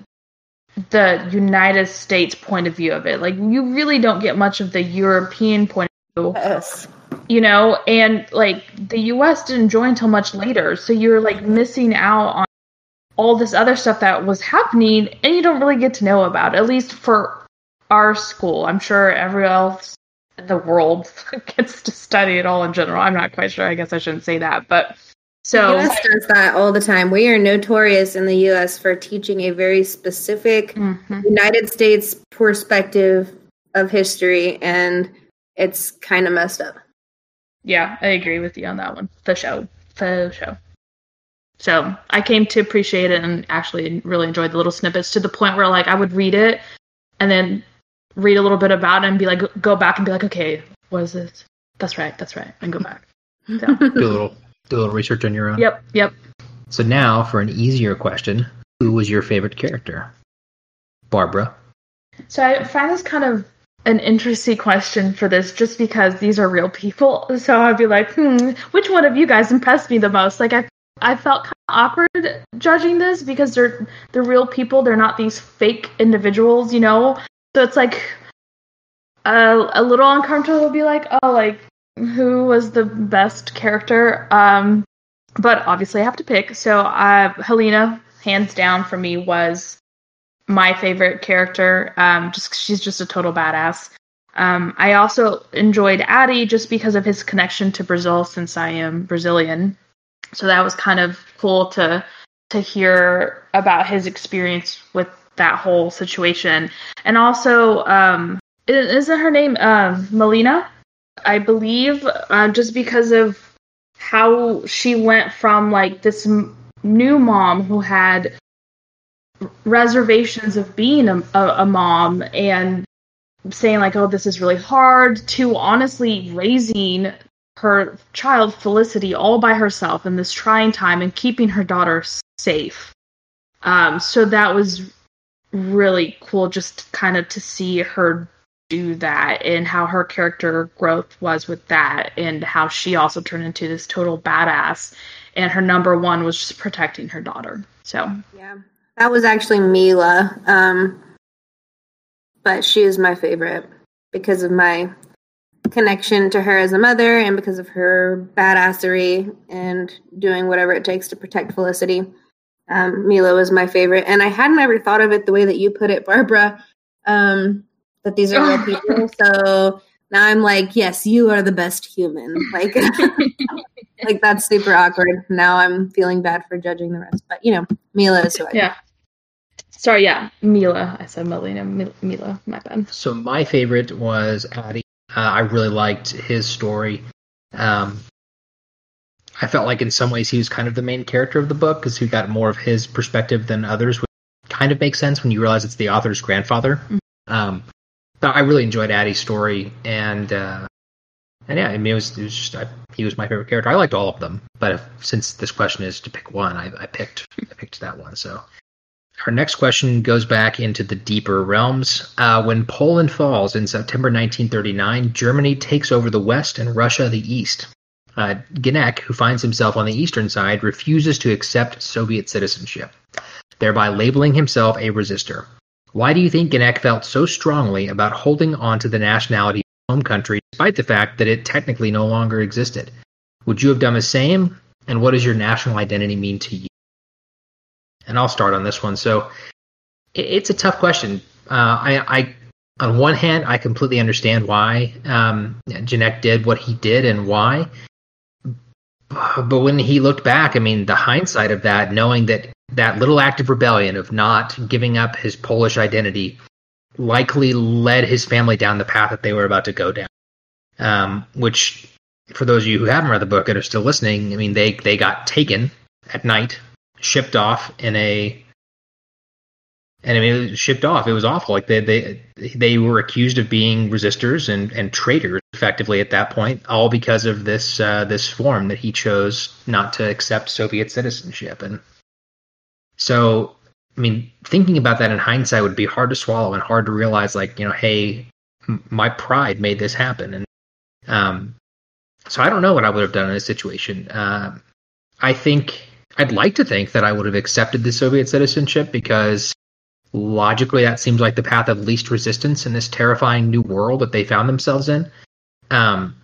the United States point of view of it. Like you really don't get much of the European point of view, Yes. you know, and like the US didn't join until much later. So you're like missing out on all this other stuff that was happening and you don't really get to know about, at least for our school. I'm sure everyone else the world [LAUGHS] gets to study it all in general. I'm not quite sure. I guess I shouldn't say that. But so the US does that all the time. We are notorious in the US for teaching a very specific Mhm. United States perspective of history, and it's kind of messed up. Yeah, I agree with you on that one. The show. The show. So I came to appreciate it and actually really enjoyed the little snippets to the point where like I would read it and then read a little bit about it and be like go back and be like, okay, what is this? That's right, that's right, and go back. So, [LAUGHS] do a little do a little research on your own. yep, yep. So now for an easier question, who was your favorite character? Barbara. So I find this kind of an interesting question for this just because these are real people. So I'd be like, hmm, which one of you guys impressed me the most? Like I I felt kind of awkward judging this because they're they're real people. They're not these fake individuals, you know. So it's like uh, a little uncomfortable to be like, oh, like who was the best character? Um, but obviously I have to pick. So uh, Helena, hands down for me, was my favorite character. Um, just she's just a total badass. Um, I also enjoyed Addy just because of his connection to Brazil, since I am Brazilian. So that was kind of cool to to hear about his experience with that whole situation. And also, um, isn't her name uh, Melina? I believe uh, just because of how she went from like this m- new mom who had reservations of being a, a, a mom and saying like, "Oh, this is really hard," to honestly raising her child Felicity all by herself in this trying time and keeping her daughter safe. Um, so that was really cool, just kind of to see her do that and how her character growth was with that and how she also turned into this total badass. And her number one was just protecting her daughter. So yeah. That was actually mila um but she is my favorite because of my connection to her as a mother and because of her badassery and doing whatever it takes to protect felicity um, mila was my favorite and i hadn't ever thought of it the way that you put it barbara um, that these are real [LAUGHS] people. So now I'm like, yes, you are the best human. Like, [LAUGHS] like that's super awkward. Now I'm feeling bad for judging the rest, but you know, Mila is who I yeah. Sorry, yeah, Mila. I said Melina. Mila, my bad. So my favorite was Addy. Uh, I really liked his story. Um, I felt like in some ways he was kind of the main character of the book because he got more of his perspective than others, which kind of makes sense when you realize it's the author's grandfather. Mm-hmm. Um, I really enjoyed Addie's story, and uh, and yeah, I mean, it was, it was just I, he was my favorite character. I liked all of them, but if, since this question is to pick one, I, I picked I picked that one. So our next question goes back into the deeper realms. Uh, when Poland falls in September 1939, Germany takes over the west and Russia the east. Uh, Genek, who finds himself on the eastern side, refuses to accept Soviet citizenship, thereby labeling himself a resistor. Why do you think Genek felt so strongly about holding on to the nationality of his home country despite the fact that it technically no longer existed? Would you have done the same? And what does your national identity mean to you? And I'll start on this one. So it's a tough question. Uh, I, I, on one hand, I completely understand why um, did what he did and why. But when he looked back, I mean, the hindsight of that, knowing that that little act of rebellion of not giving up his Polish identity likely led his family down the path that they were about to go down. Um, which, for those of you who haven't read the book and are still listening, I mean, they they got taken at night, shipped off in a, and I mean, it was shipped off. It was awful. Like they they they were accused of being resistors and and traitors, effectively at that point, all because of this uh, this form that he chose not to accept Soviet citizenship and so, I mean, thinking about that in hindsight would be hard to swallow and hard to realize, like, you know, hey, my pride made this happen. And um, so I don't know what I would have done in this situation. Uh, I think I'd like to think that I would have accepted the Soviet citizenship because logically that seems like the path of least resistance in this terrifying new world that they found themselves in. Um,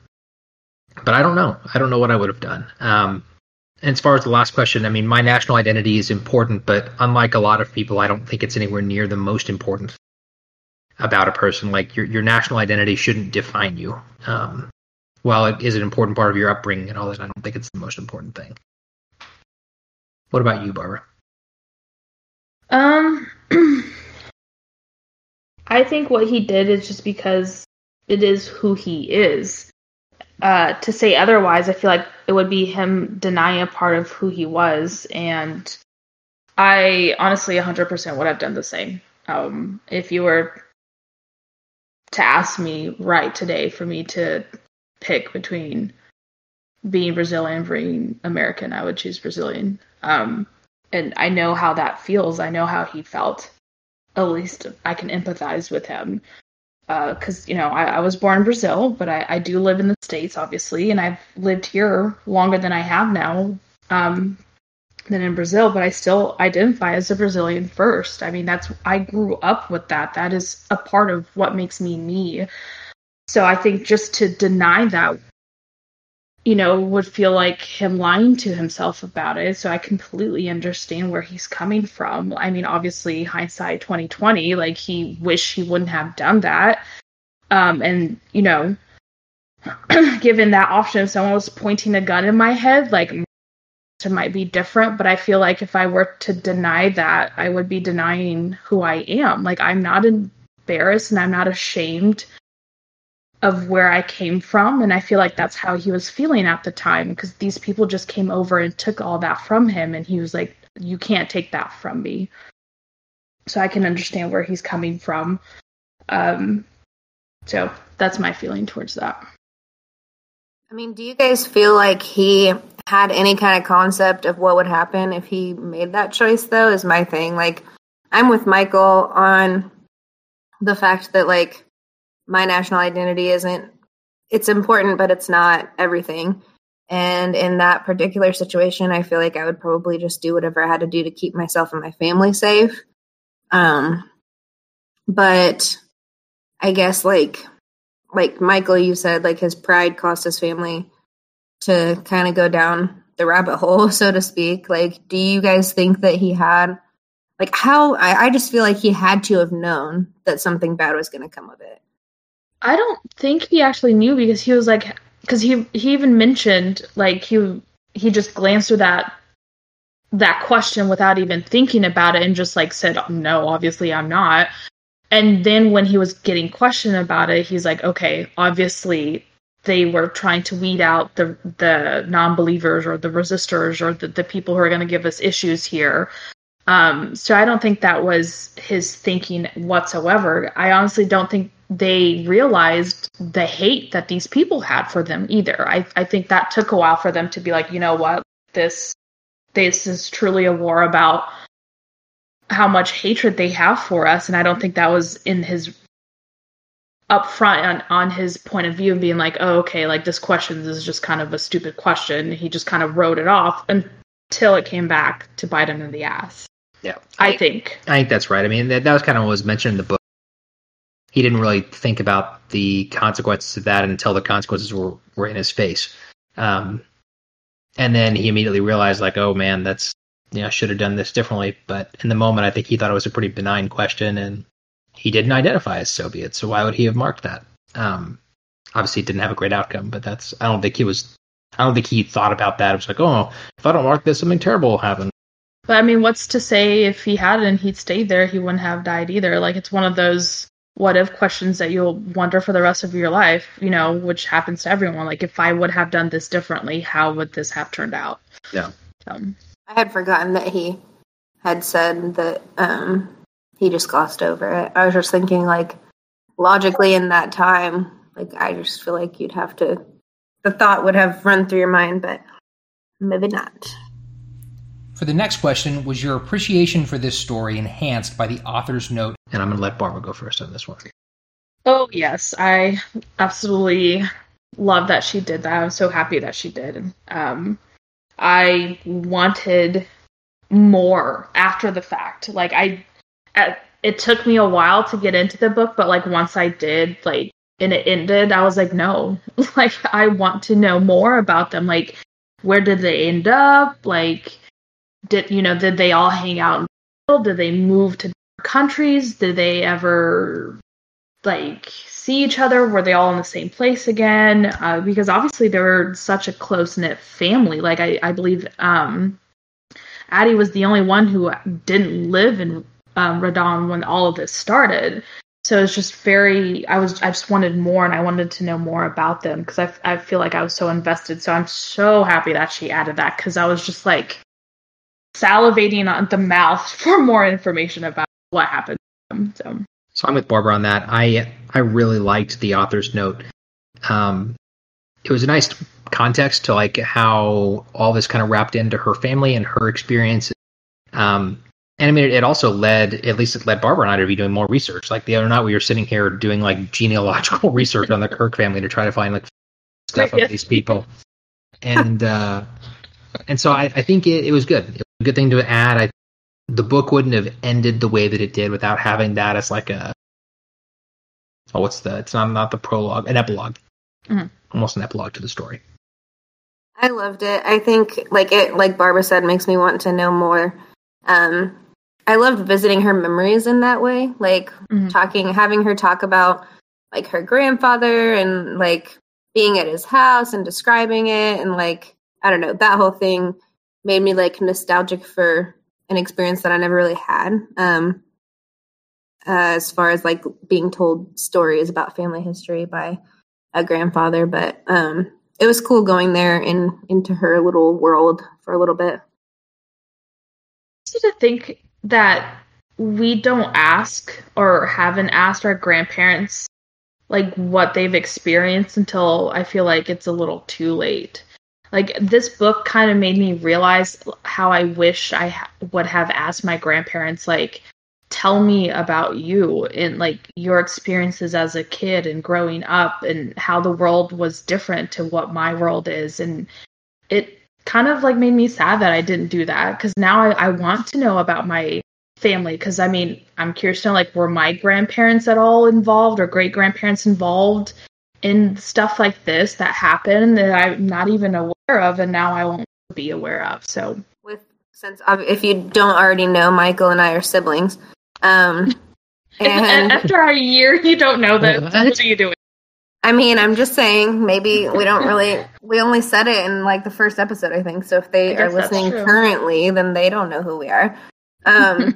but I don't know. I don't know what I would have done. Um, as far as the last question, I mean, my national identity is important, but unlike a lot of people, I don't think it's anywhere near the most important about a person. Like your your national identity shouldn't define you. Um, while it is an important part of your upbringing and all that, I don't think it's the most important thing. What about you, Barbara? Um, I think what he did is just because it is who he is uh, to say otherwise, I feel like it would be him denying a part of who he was. And I honestly 100% would have done the same. Um, if you were to ask me right today for me to pick between being Brazilian and being American, I would choose Brazilian. Um, and I know how that feels. I know how he felt. At least I can empathize with him because uh, you know I, I, was born in Brazil, but I, I, do live in the states, obviously, and I've lived here longer than I have now um, than in Brazil. But I still identify as a Brazilian first. I mean, that's I grew up with that. That is a part of what makes me me. So I think just to deny that, you know, would feel like him lying to himself about it. So I completely understand where he's coming from. I mean, obviously hindsight 2020, like he wish he wouldn't have done that. Um, and you know, [CLEARS THROAT] given that option, if someone was pointing a gun in my head, like it might be different. But I feel like if I were to deny that, I would be denying who I am. Like I'm not embarrassed and I'm not ashamed of where I came from. And I feel like that's how he was feeling at the time because these people just came over and took all that from him. And he was like, You can't take that from me. So I can understand where he's coming from. Um, so that's my feeling towards that. I mean, do you guys feel like he had any kind of concept of what would happen if he made that choice, though? Is my thing. Like, I'm with Michael on the fact that, like, my national identity isn't, it's important, but it's not everything. And in that particular situation, I feel like I would probably just do whatever I had to do to keep myself and my family safe. Um, but I guess, like, like Michael, you said, like his pride cost his family to kind of go down the rabbit hole, [LAUGHS] so to speak. Like, do you guys think that he had, like, how? I, I just feel like he had to have known that something bad was going to come of it. I don't think he actually knew because he was like, because he he even mentioned like he he just glanced through that that question without even thinking about it and just like said no obviously i'm not and then when he was getting questioned about it, he's like, okay, obviously they were trying to weed out the the non-believers or the resistors or the, the people who are going to give us issues here. Um, so I don't think that was his thinking whatsoever. I honestly don't think they realized the hate that these people had for them either. I, I think that took a while for them to be like, you know what, this this is truly a war about how much hatred they have for us. And i don't think that was in his upfront on, on his point of view and being like oh okay like this question is just kind of a stupid question. He just kind of wrote it off until it came back to bite him in the ass. Yeah. I, I think. I think that's right. I mean that, that was kind of what was mentioned in the book he didn't really think about the consequences of that until the consequences were, were in his face um, and then he immediately realized like oh man that's you know, should have done this differently. But in the moment, I think he thought it was a pretty benign question, and he didn't identify as Soviet. So why would he have marked that? Um, obviously, it didn't have a great outcome, but that's I don't think he was. I don't think he thought about that. It was like, oh, if I don't mark this, something terrible will happen. But I mean, what's to say if he hadn't, he'd stayed there, he wouldn't have died either. Like it's one of those what if questions that you'll wonder for the rest of your life, you know, which happens to everyone. Like if I would have done this differently, how would this have turned out? Yeah. Um, I had forgotten that he had said that um, he just glossed over it. I was just thinking, like, logically in that time, like, I just feel like you'd have to, the thought would have run through your mind, but maybe not. For the next question, was your appreciation for this story enhanced by the author's note? And I'm going to let Barbara go first on this one. Oh, yes. I absolutely love that she did that. I'm so happy that she did. Um, I wanted more after the fact. Like I, at, it took me a while to get into the book, but like once I did, like and it ended, I was like, no, [LAUGHS] like I want to know more about them. Like, where did they end up? Like, did you know? Did they all hang out? Did they move to countries? Did they ever like see each other? Were they all in the same place again? Uh, because obviously they were such a close knit family. Like I, I believe um, Addie was the only one who didn't live in um, Radom when all of this started. So it's just very. I was. I just wanted more, and I wanted to know more about them because I, I feel like I was so invested. So I'm so happy that she added that because I was just like salivating on the mouth [LAUGHS] for more information about what happened. So so I'm with Barbara on that. I I really liked the author's note. Um, it was a nice context to like how all this kind of wrapped into her family and her experiences. Um, and I mean, it also led, at least it led Barbara and I to be doing more research. Like the other night, we were sitting here doing like genealogical [LAUGHS] research on the Kirk family to try to find like stuff of these people. And uh, and so I, I think it, it was good. It good thing to add. I the book wouldn't have ended the way that it did without having that as like a oh, what's the? It's not not the prologue, an epilog Mhm. almost an epilogue to the story. I loved it. I think like it like Barbara said makes me want to know more. Um I loved visiting her memories in that way, like Mhm. talking having her talk about like her grandfather and like being at his house and describing it and like I don't know, that whole thing made me like nostalgic for an experience that I never really had. Um uh, as far as like being told stories about family history by a grandfather, but um it was cool going there in into her little world for a little bit. Just to think that we don't ask or haven't asked our grandparents like what they've experienced until I feel like it's a little too late. Like this book kind of made me realize how I wish I ha- would have asked my grandparents like tell me about you and like your experiences as a kid and growing up and how the world was different to what my world is. And it kind of like made me sad that I didn't do that because now I, I want to know about my family because I mean I'm curious to know like were my grandparents at all involved or great grandparents involved in stuff like this that happened that I'm not even aware of and now I won't be aware of so With since ob- if you don't already know, Michael and I are siblings. Um, [LAUGHS] and after a year you don't know that What? what are you doing I mean, I'm just saying, maybe we don't really. We only said it in like the first episode, I think. So if they are listening currently, then they don't know who we are. [LAUGHS] Um,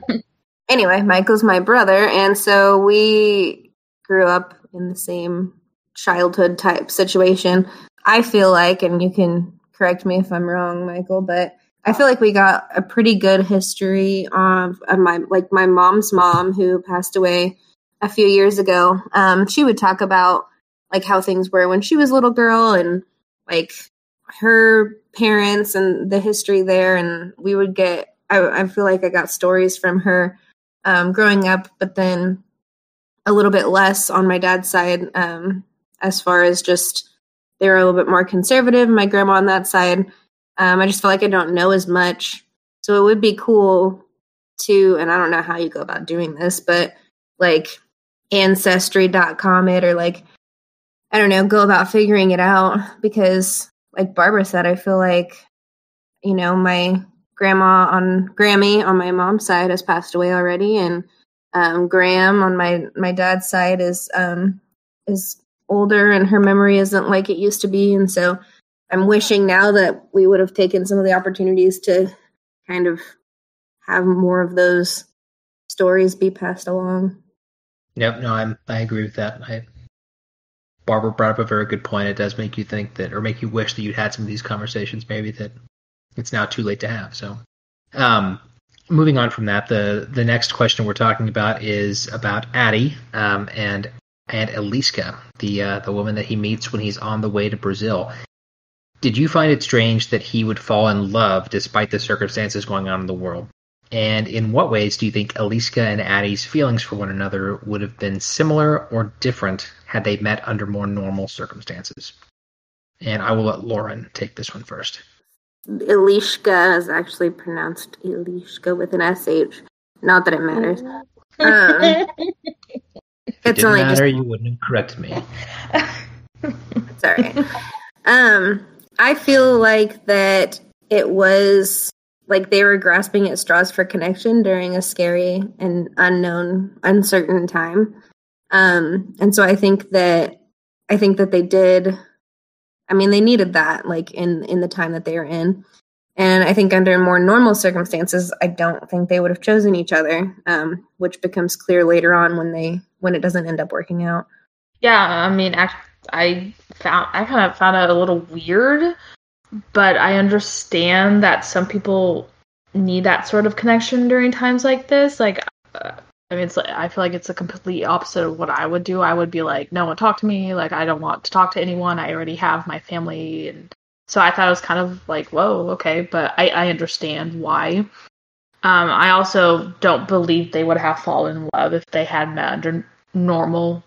anyway, Michael's my brother, and so we grew up in the same childhood type situation. I feel like, and you can correct me if I'm wrong, Michael, but I feel like we got a pretty good history of, of my like my mom's mom who passed away a few years ago. Um, she would talk about like how things were when she was a little girl and like her parents and the history there and we would get I, I feel like I got stories from her um, growing up, but then a little bit less on my dad's side um, as far as just they were a little bit more conservative. My grandma on that side, um, I just feel like I don't know as much. So it would be cool to, and I don't know how you go about doing this, but like ancestry.com it or like, I don't know, go about figuring it out because, like Barbara said, I feel like, you know, my grandma on Grammy on my mom's side has passed away already, and um, Graham on my my dad's side is um, is older, and her memory isn't like it used to be, and so I'm wishing now that we would have taken some of the opportunities to kind of have more of those stories be passed along. Yep, no, I'm I agree with that. I Barbara brought up a very good point. It does make you think that, or make you wish that you'd had some of these conversations. Maybe that it's now too late to have. So, um, moving on from that, the the next question we're talking about is about Addie um, and and Eliska, the uh, the woman that he meets when he's on the way to Brazil. Did you find it strange that he would fall in love despite the circumstances going on in the world? And in what ways do you think Eliska and Addie's feelings for one another would have been similar or different had they met under more normal circumstances? And I will let Lauren take this one first. Elishka is actually pronounced Elishka with an sh. Not that it matters. [LAUGHS] Um, If it didn't matter, you wouldn't have corrected me. It's all right. um, I feel like that it was like they were grasping at straws for connection during a scary and unknown, uncertain time. Um, and so I think that I think that they did. I mean, they needed that, like in in the time that they were in. And I think under more normal circumstances, I don't think they would have chosen each other, um, which becomes clear later on when they when it doesn't end up working out. Yeah, I mean, I found I kind of found it a little weird, but I understand that some people need that sort of connection during times like this. Like, uh, I mean, it's like, I feel like it's a complete opposite of what I would do. I would be like, no one talk to me. Like, I don't want to talk to anyone. I already have my family, and so I thought it was kind of like, whoa, okay, but I, I understand why. Um, I also don't believe they would have fallen in love if they had met under normal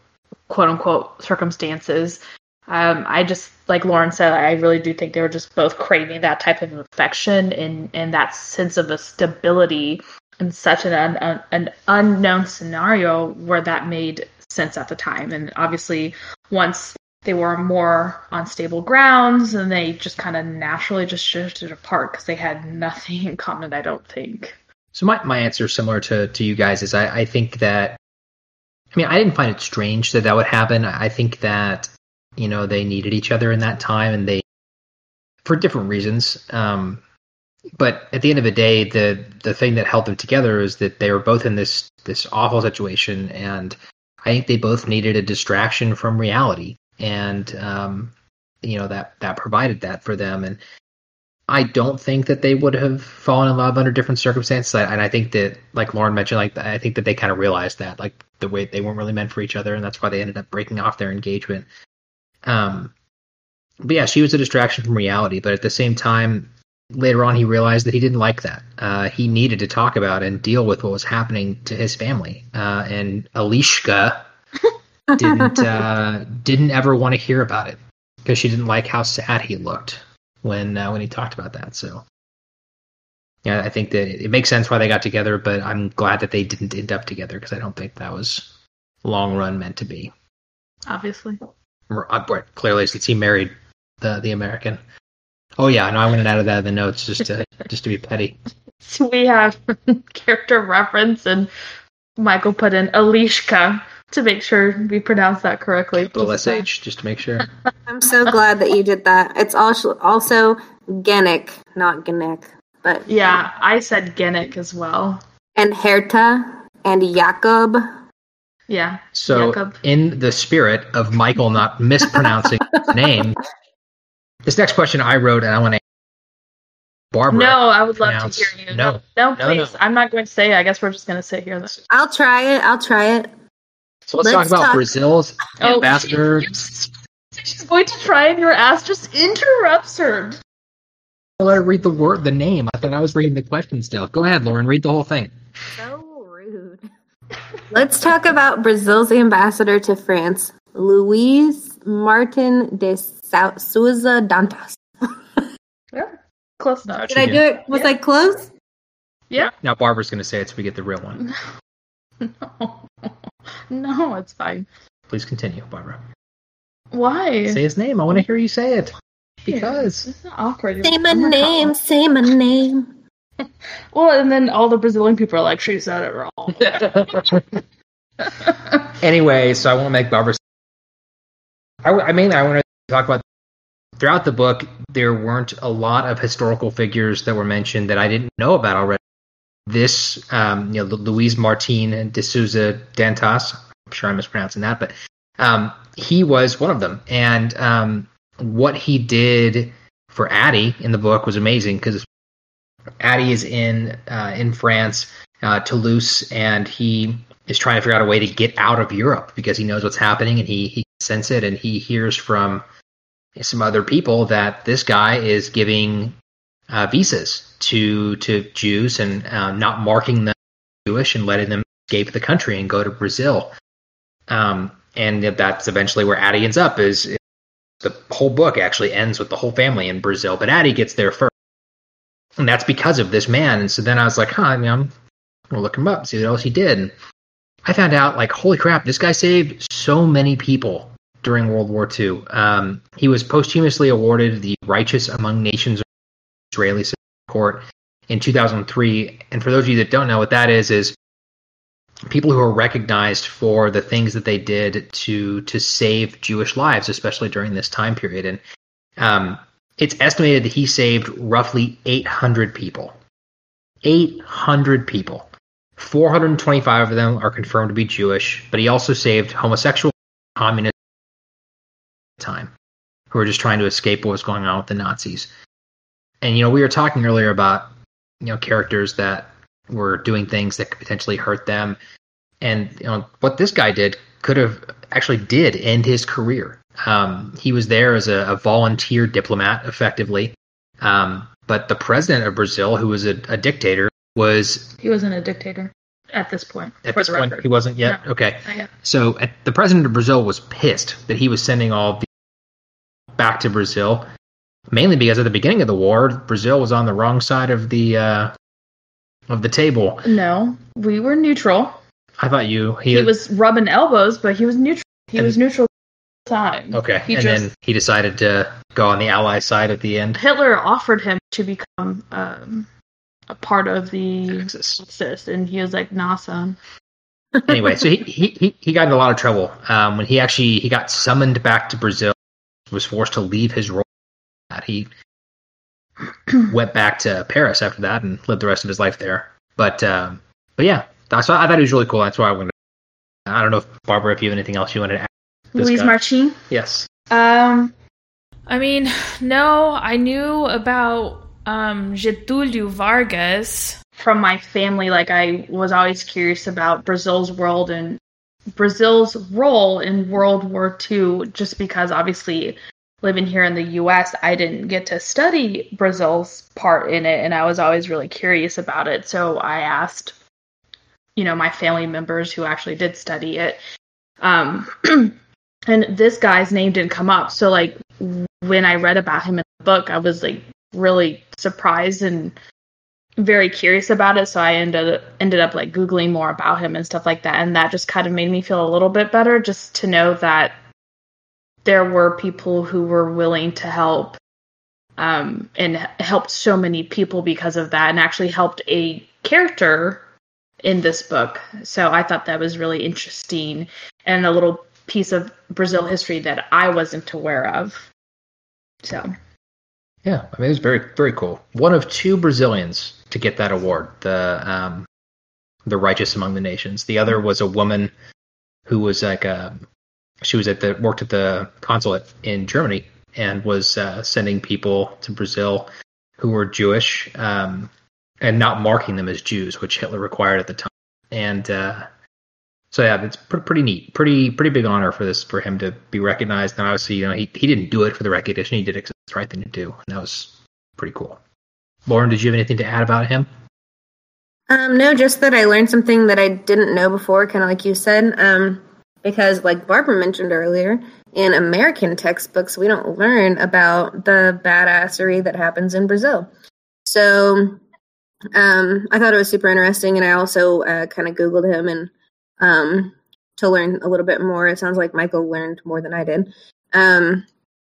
quote unquote circumstances. Um, I just like Lauren said, I really do think they were just both craving that type of affection and and that sense of a stability in such an un, an unknown scenario where that made sense at the time. And obviously, once they were more on stable grounds, and they just kind of naturally just shifted apart because they had nothing in common. I don't think. So my, my answer similar to, to you guys is I, I think that I mean I didn't find it strange that that would happen. I think that you know they needed each other in that time and they for different reasons. Um, but at the end of the day, the the thing that held them together is that they were both in this this awful situation, and I think they both needed a distraction from reality, and um, you know that that provided that for them. And I don't think that they would have fallen in love under different circumstances. And I think that, like Lauren mentioned, like I think that they kind of realized that, like the way they weren't really meant for each other, and that's why they ended up breaking off their engagement. Um, but yeah, she was a distraction from reality. But at the same time, later on, he realized that he didn't like that. Uh, he needed to talk about and deal with what was happening to his family. Uh, and Alishka [LAUGHS] didn't uh, didn't ever want to hear about it because she didn't like how sad he looked when uh, when he talked about that. So yeah, I think that it makes sense why they got together, but I'm glad that they didn't end up together because I don't think that was long run meant to be. Obviously. Uh, clearly, since he married the the American. Oh yeah, no, I wanted out of that in the notes just to just to be petty. So [LAUGHS] we have [LAUGHS] character reference, and Michael put in Alishka to make sure we pronounce that correctly. Little sh just to make sure. [LAUGHS] I'm so glad that you did that. It's also also Genick, not Genic, but yeah, I said Genic as well. And Herta and Jakob. Yeah. So, Jacob. in the spirit of Michael not mispronouncing his [LAUGHS] name, this next question I wrote, and I want to Barbara. No, I would love to hear you. No, no, no please. No, no. I'm not going to say. It. I guess we're just going to sit here. I'll try it. I'll try it. So let's, let's talk about talk. Brazil's oh, ambassador. She's going to try, and your ass just interrupts her. I'll let her read the word, the name. I thought I was reading the question still. Go ahead, Lauren. Read the whole thing. So rude. [LAUGHS] let's talk about Brazil's ambassador to France, Luis Martin de Souza Dantas. [LAUGHS] yeah, close enough. Did I do it? Was yeah. I close? Yeah. Now Barbara's going to say it so we get the real one. [LAUGHS] no. [LAUGHS] No, it's fine. Please continue, Barbara. Why? Say his name. I want to hear you say it. Because. It's awkward. Say my name. Say my name. [LAUGHS] well, and then all the Brazilian people are like, she said it wrong. [LAUGHS] anyway, so I want to make Barbara. I, I mean, I want to talk about throughout the book. There weren't a lot of historical figures that were mentioned that I didn't know about already this, um, you know, Luis Martin de Souza Dantas. I'm sure I'm mispronouncing that, but um, he was one of them. And um, what he did for Addie in the book was amazing because Addie is in uh, in France, uh, Toulouse, and he is trying to figure out a way to get out of Europe because he knows what's happening and he he sense it and he hears from some other people that this guy is giving uh, visas to to Jews and uh, not marking them Jewish and letting them escape the country and go to Brazil. Um, and that's eventually where Addie ends up. Is, is, the whole book actually ends with the whole family in Brazil, but Addie gets there first, and that's because of this man. And so then I was like, huh, I mean, I'm gonna look him up, see what else he did. And I found out, like, holy crap, this guy saved so many people during World War II. Um, he was posthumously awarded the Righteous Among Nations Israeli Court in 2003. And for those of you that don't know what that is, is people who are recognized for the things that they did to to save Jewish lives, especially during this time period. And um, it's estimated that he saved roughly 800 people. 800 people. 425 of them are confirmed to be Jewish, but he also saved homosexual communists at the time who were just trying to escape what was going on with the Nazis. And you know, we were talking earlier about you know characters that were doing things that could potentially hurt them, and you know what this guy did could have actually did end his career. Um, he was there as a, a volunteer diplomat, effectively. Um, but the president of Brazil, who was a, a, dictator, was he wasn't a dictator at this point. At this point, record. he wasn't yet. No, okay, so at, the president of Brazil was pissed that he was sending all back to Brazil mainly because at the beginning of the war, Brazil was on the wrong side of the uh, of the table. No, we were neutral. I thought you he, he was rubbing elbows, but he was neutral. He and, was neutral time. Okay, he and just, then he decided to go on the ally side at the end. Hitler offered him to become um, a part of the Axis, and he was like, "Nah, son." anyway, so [LAUGHS] he, he he got in a lot of trouble um, when he actually he got summoned back to Brazil. Was forced to leave his role. He [CLEARS THROAT] went back to Paris after that and lived the rest of his life there. But um, but yeah, that's why I thought it was really cool. That's why I wanted. I don't know if Barbara, if you have anything else you wanted to add. Louise Marchin. Yes. Um, I mean, no, I knew about um Getulio Vargas from my family. Like I was always curious about Brazil's world and Brazil's role in World War II, just because obviously living here in the US, I didn't get to study Brazil's part in it, and I was always really curious about it. So I asked, you know, my family members who actually did study it. Um, [CLEARS THROAT] and this guy's name didn't come up. So, like, when I read about him in the book, I was like really surprised and very curious about it. So I ended ended up like googling more about him and stuff like that, and that just kind of made me feel a little bit better, just to know that there were people who were willing to help um, and helped so many people because of that and actually helped a character in this book. So I thought that was really interesting and a little piece of Brazil history that I wasn't aware of. So yeah, I mean it was very very cool. One of two Brazilians to get that award, the um, the righteous among the nations. The other was a woman who was like a she was at the worked at the consulate in Germany and was uh, sending people to Brazil who were Jewish um, and not marking them as Jews, which Hitler required at the time. And uh, so yeah, it's pretty, pretty neat, pretty pretty big honor for this for him to be recognized. And obviously, you know, he he didn't do it for the recognition; he did it it's the right thing to do, and that was pretty cool. Lauren, did you have anything to add about him? Um, no, just that I learned something that I didn't know before, kind of like you said. Um, because like Barbara mentioned earlier, in American textbooks we don't learn about the badassery that happens in Brazil. So um, I thought it was super interesting, and I also uh, kind of Googled him and um, to learn a little bit more. It sounds like Michael learned more than I did. Um,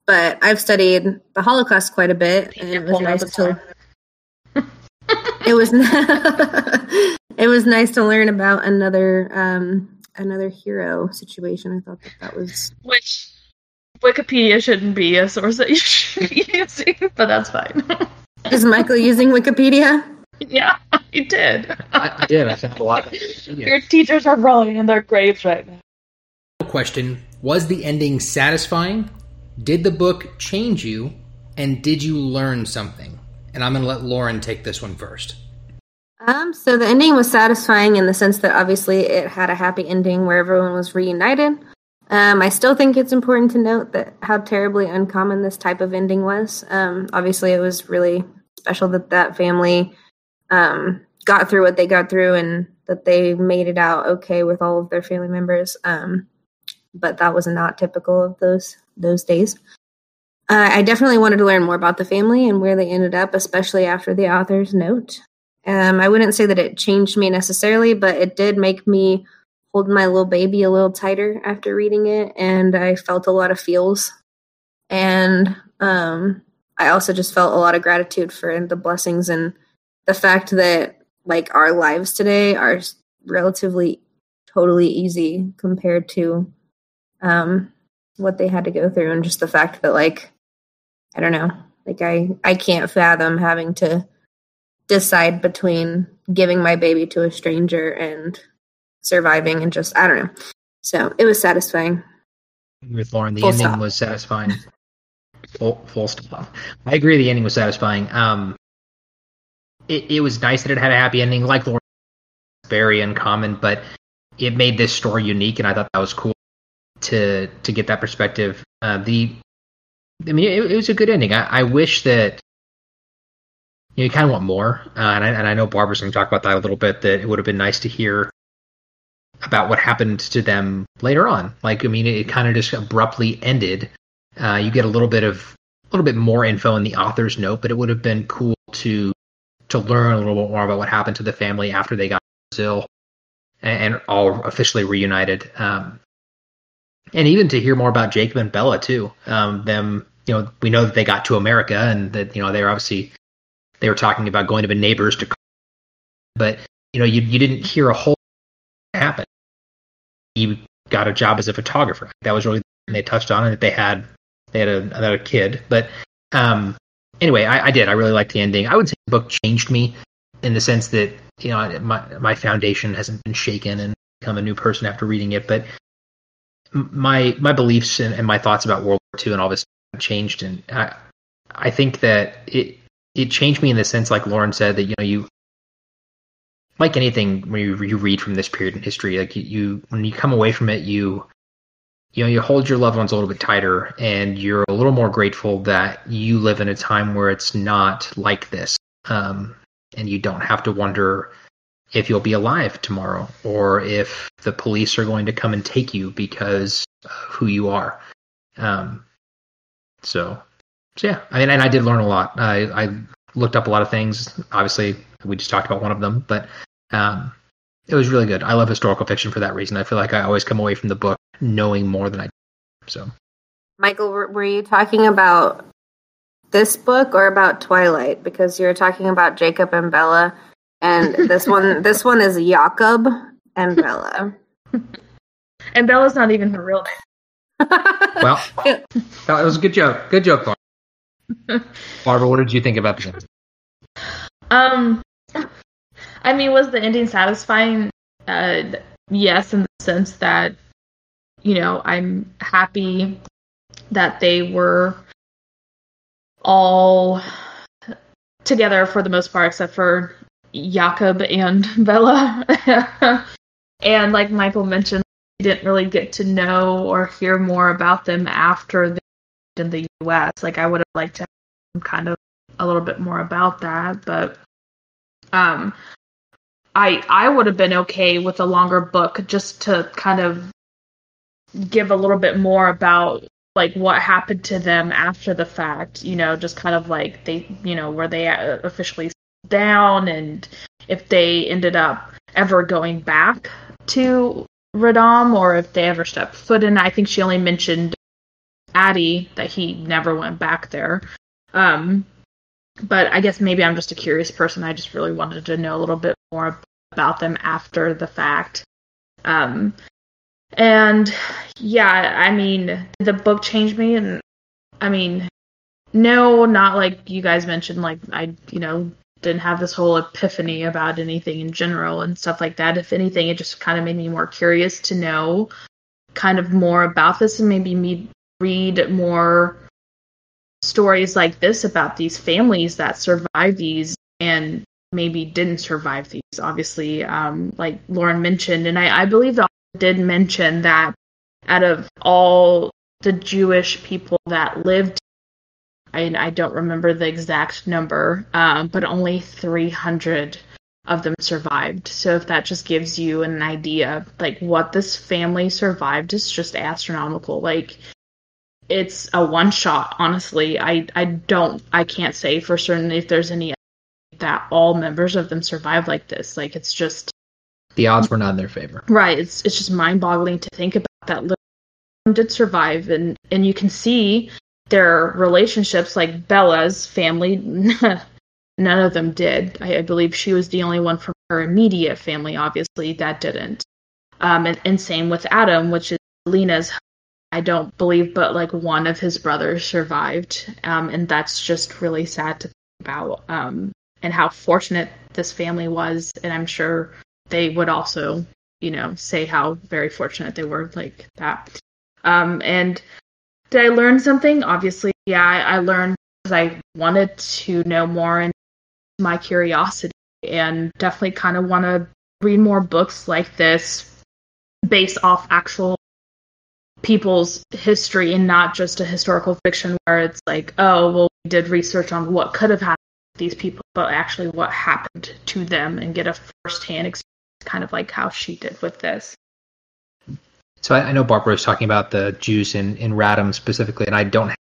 but I've studied the Holocaust quite a bit, and it was nice to. it was [LAUGHS] it was nice to learn about another um, another hero situation. I thought that that was which Wikipedia shouldn't be a source that you [LAUGHS] should be using, but that's fine. [LAUGHS] Is Michael using Wikipedia? Yeah, he did. I, I did. I found a lot. Your teachers are rolling in their graves right now. Question: Was the ending satisfying? Did the book change you? And did you learn something? And I'm going to let Lauren take this one first. Um, so the ending was satisfying in the sense that obviously it had a happy ending where everyone was reunited. Um, I still think it's important to note that how terribly uncommon this type of ending was. Um, obviously, it was really special that that family um, got through what they got through and that they made it out okay with all of their family members. Um, but that was not typical of those those days. Uh, I definitely wanted to learn more about the family and where they ended up, especially after the author's note. Um, I wouldn't say that it changed me necessarily, but it did make me hold my little baby a little tighter after reading it, and I felt a lot of feels. And um, I also just felt a lot of gratitude for the blessings and the fact that like our lives today are relatively totally easy compared to um, what they had to go through, and just the fact that like I don't know, like I I can't fathom having to decide between giving my baby to a stranger and surviving and just I don't know. So it was satisfying. With Lauren, the full ending stop. was satisfying. full full stop. I agree. The ending was satisfying. Um, it it was nice that it had a happy ending, like Lauren. Very uncommon, but it made this story unique, and I thought that was cool to to get that perspective. Uh, the, I mean, it, it was a good ending. I, I wish that you, kind of want more. Uh, and, I, and I know Barbara's going to talk about that a little bit. That it would have been nice to hear about what happened to them later on. Like, I mean, it, it kind of just abruptly ended. Uh, you get a little bit of a little bit more info in the author's note, but it would have been cool to to learn a little bit more about what happened to the family after they got to Brazil. and, and all officially reunited. Um, and even to hear more about Jakob and Bella too. Um, them, you know, we know that they got to America and that you know they were obviously they were talking about going to be neighbors to, but you know you you didn't hear a whole happen. You got a job as a photographer. That was really they touched on. That they had they had a, another kid, but um, anyway, I, I did. I really liked the ending. I would say the book changed me in the sense that you know my my foundation hasn't been shaken and become a new person after reading it, but my my beliefs and, and my thoughts about World War II and all this changed, and I I think that it it changed me in the sense, like Lauren said, that you know you like anything when you, you read from this period in history, like you, you when you come away from it, you you know you hold your loved ones a little bit tighter, and you're a little more grateful that you live in a time where it's not like this, um, and you don't have to wonder if you'll be alive tomorrow or if the police are going to come and take you because of who you are. Um, so, so yeah, I mean, and I did learn a lot. I, I looked up a lot of things. Obviously, we just talked about one of them, but um, it was really good. I love historical fiction for that reason. I feel like I always come away from the book knowing more than I. Did, So, Michael, were you talking about this book or about Twilight? Because you're talking about Jakob and Bella and this one [LAUGHS] this one is Jakob and Bella. and Bella's not even her real name. [LAUGHS] well, that was a good joke. Good joke, Barbara. [LAUGHS] Barbara, what did you think about this? Um, I mean, was the ending satisfying? Uh, yes, in the sense that you know I'm happy that they were all together for the most part, except for Jakob and [LAUGHS] Bella. and like Michael mentioned, didn't really get to know or hear more about them after in the US. Like I would have liked to have kind of a little bit more about that, but um I I would have been okay with a longer book just to kind of give a little bit more about like what happened to them after the fact, you know, just kind of like they, you know, were they officially down and if they ended up ever going back to Radom or if they ever stepped foot in. I think she only mentioned Addy that he never went back there. Um, but I guess maybe I'm just a curious person. I just really wanted to know a little bit more about them after the fact. Um, and yeah, I mean, the book changed me, and I mean, no, not like you guys mentioned. Like I, you know, didn't have this whole epiphany about anything in general and stuff like that. If anything, it just kind of made me more curious to know kind of more about this and maybe me read more stories like this about these families that survive these and maybe didn't survive these. Obviously, um, like Lauren mentioned, and I, I believe that did mention that out of all the Jewish people that lived I, I don't remember the exact number, um, but only 300 of them survived. So if that just gives you an idea, like what this family survived is just astronomical. Like it's a one shot. Honestly, I I don't I can't say for certain if there's any that all members of them survived like this. Like it's just the odds were not in their favor. Right. It's it's just mind boggling to think about that. Little did survive, and and you can see their relationships, like Bella's family, [LAUGHS] none of them did. I, I, believe she was the only one from her immediate family, obviously, that didn't. Um, and, and same with Adam, which is Lena's. I don't believe, but like one of his brothers survived. Um, and that's just really sad to think about. Um, and how fortunate this family was. And I'm sure they would also, you know, say how very fortunate they were like that. Um, and did I learn something? Obviously, yeah, I, I learned because I wanted to know more and my curiosity, and definitely kind of want to read more books like this based off actual people's history and not just a historical fiction where it's like, oh, well, we did research on what could have happened to these people, but actually what happened to them and get a first-hand experience, kind of like how she did with this. So I, I, know Barbara was talking about the Jews in, in Radom specifically, and I don't. Have,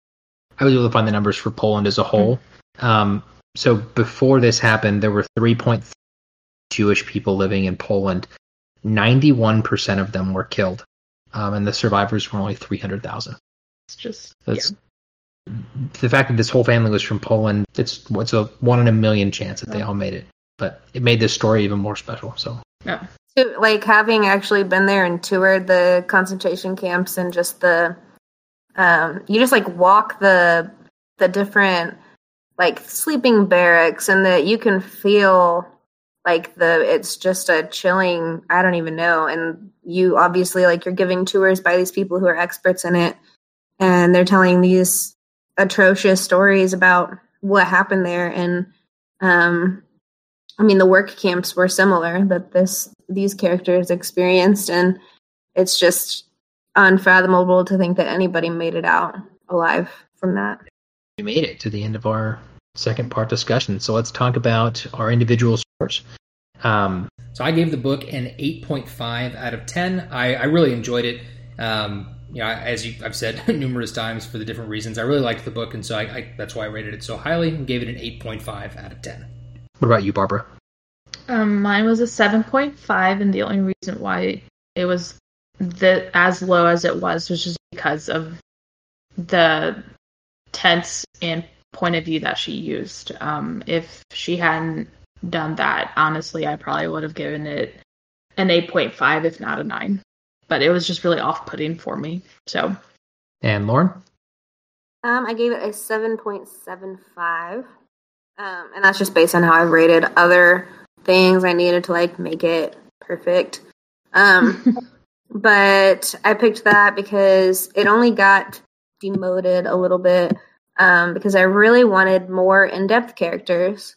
I was able to find the numbers for Poland as a whole. Mm-hmm. Um, so before this happened, there were 3.3 Jewish people living in Poland. 91% of them were killed, um, and the survivors were only 300,000. It's just That's the fact that this whole family was from Poland. It's it's a one in a million chance that they all made it, but it made this story even more special. So yeah. So, like having actually been there and toured the concentration camps and just the um you just like walk the the different like sleeping barracks and that you can feel like the it's just a chilling i don't even know. And you obviously like you're giving tours by these people who are experts in it. And they're telling these atrocious stories about what happened there. And um i mean the work camps were similar that this these characters experienced. And it's just unfathomable to think that anybody made it out alive from that. We made it to the end of our second part discussion. So let's talk about our individual scores. Um, so I gave the book an 8.5 out of 10. I, I really enjoyed it. Um, you know, as you, I've said [LAUGHS] numerous times for the different reasons, I really liked the book, and so I, I, that's why I rated it so highly and gave it an 8.5 out of 10. What about you, Barbara? Um, mine was a 7.5, and the only reason why it was the as low as it was was just because of the tense and point of view that she used. Um, if she hadn't done that, honestly, I probably would have given it an 8.5, if not a 9. But it was just really off putting for me. So. And Lauren? Um, I gave it a 7.75. Um, and that's just based on how I rated other things I needed to like make it perfect. Um, [LAUGHS] but I picked that because it only got demoted a little bit um, because I really wanted more in depth characters.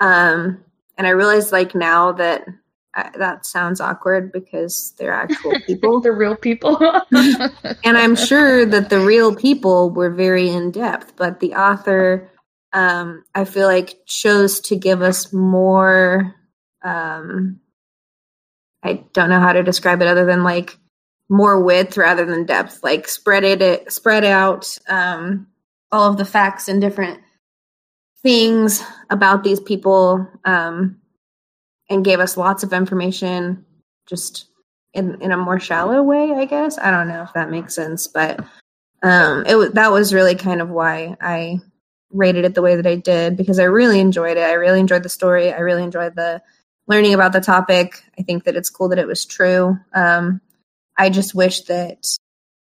Um, and I realize like now that I, that sounds awkward because they're actual [LAUGHS] people. the real people. [LAUGHS] and I'm sure that the real people were very in depth, but the author, um, I feel like, chose to give us more. Um, I don't know how to describe it other than like more width rather than depth, like spread it, spread out. Um, all of the facts and different things about these people um, and gave us lots of information just in in a more shallow way i guess. I don't know if that makes sense but um it that was really kind of why i rated it the way that i did because i really enjoyed it. I really enjoyed the story. I really enjoyed the learning about the topic. I think that it's cool that it was true. Um i just wish that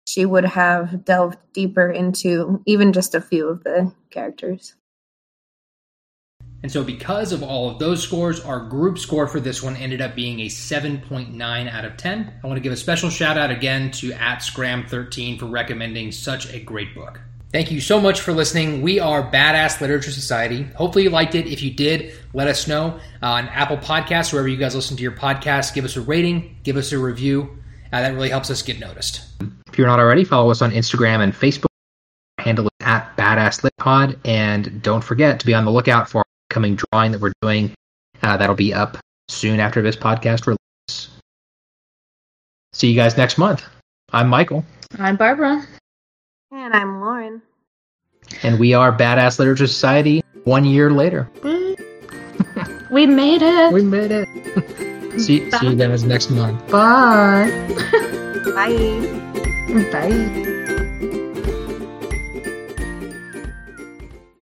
she would have delved deeper into even just a few of the characters. And so, because of all of those scores, our group score for this one ended up being a 7.9 out of 10. I want to give a special shout out again to at Scram13 for recommending such a great book. Thank you so much for listening. We are Badass Literature Society. Hopefully, you liked it. If you did, let us know uh, on Apple Podcasts, wherever you guys listen to your podcast. Give us a rating, give us a review. Uh, that really helps us get noticed. If you're not already, follow us on Instagram and Facebook. Handle is at Badass Lit Pod, and don't forget to be on the lookout for upcoming drawing that we're doing. Uh, that'll be up soon after this podcast release. See you guys next month. I'm Michael. I'm Barbara. And I'm Lauren. And we are Badass Literature Society one year later. [LAUGHS] we made it. We made it. [LAUGHS] See, see you guys next month. Bye. Bye. Bye.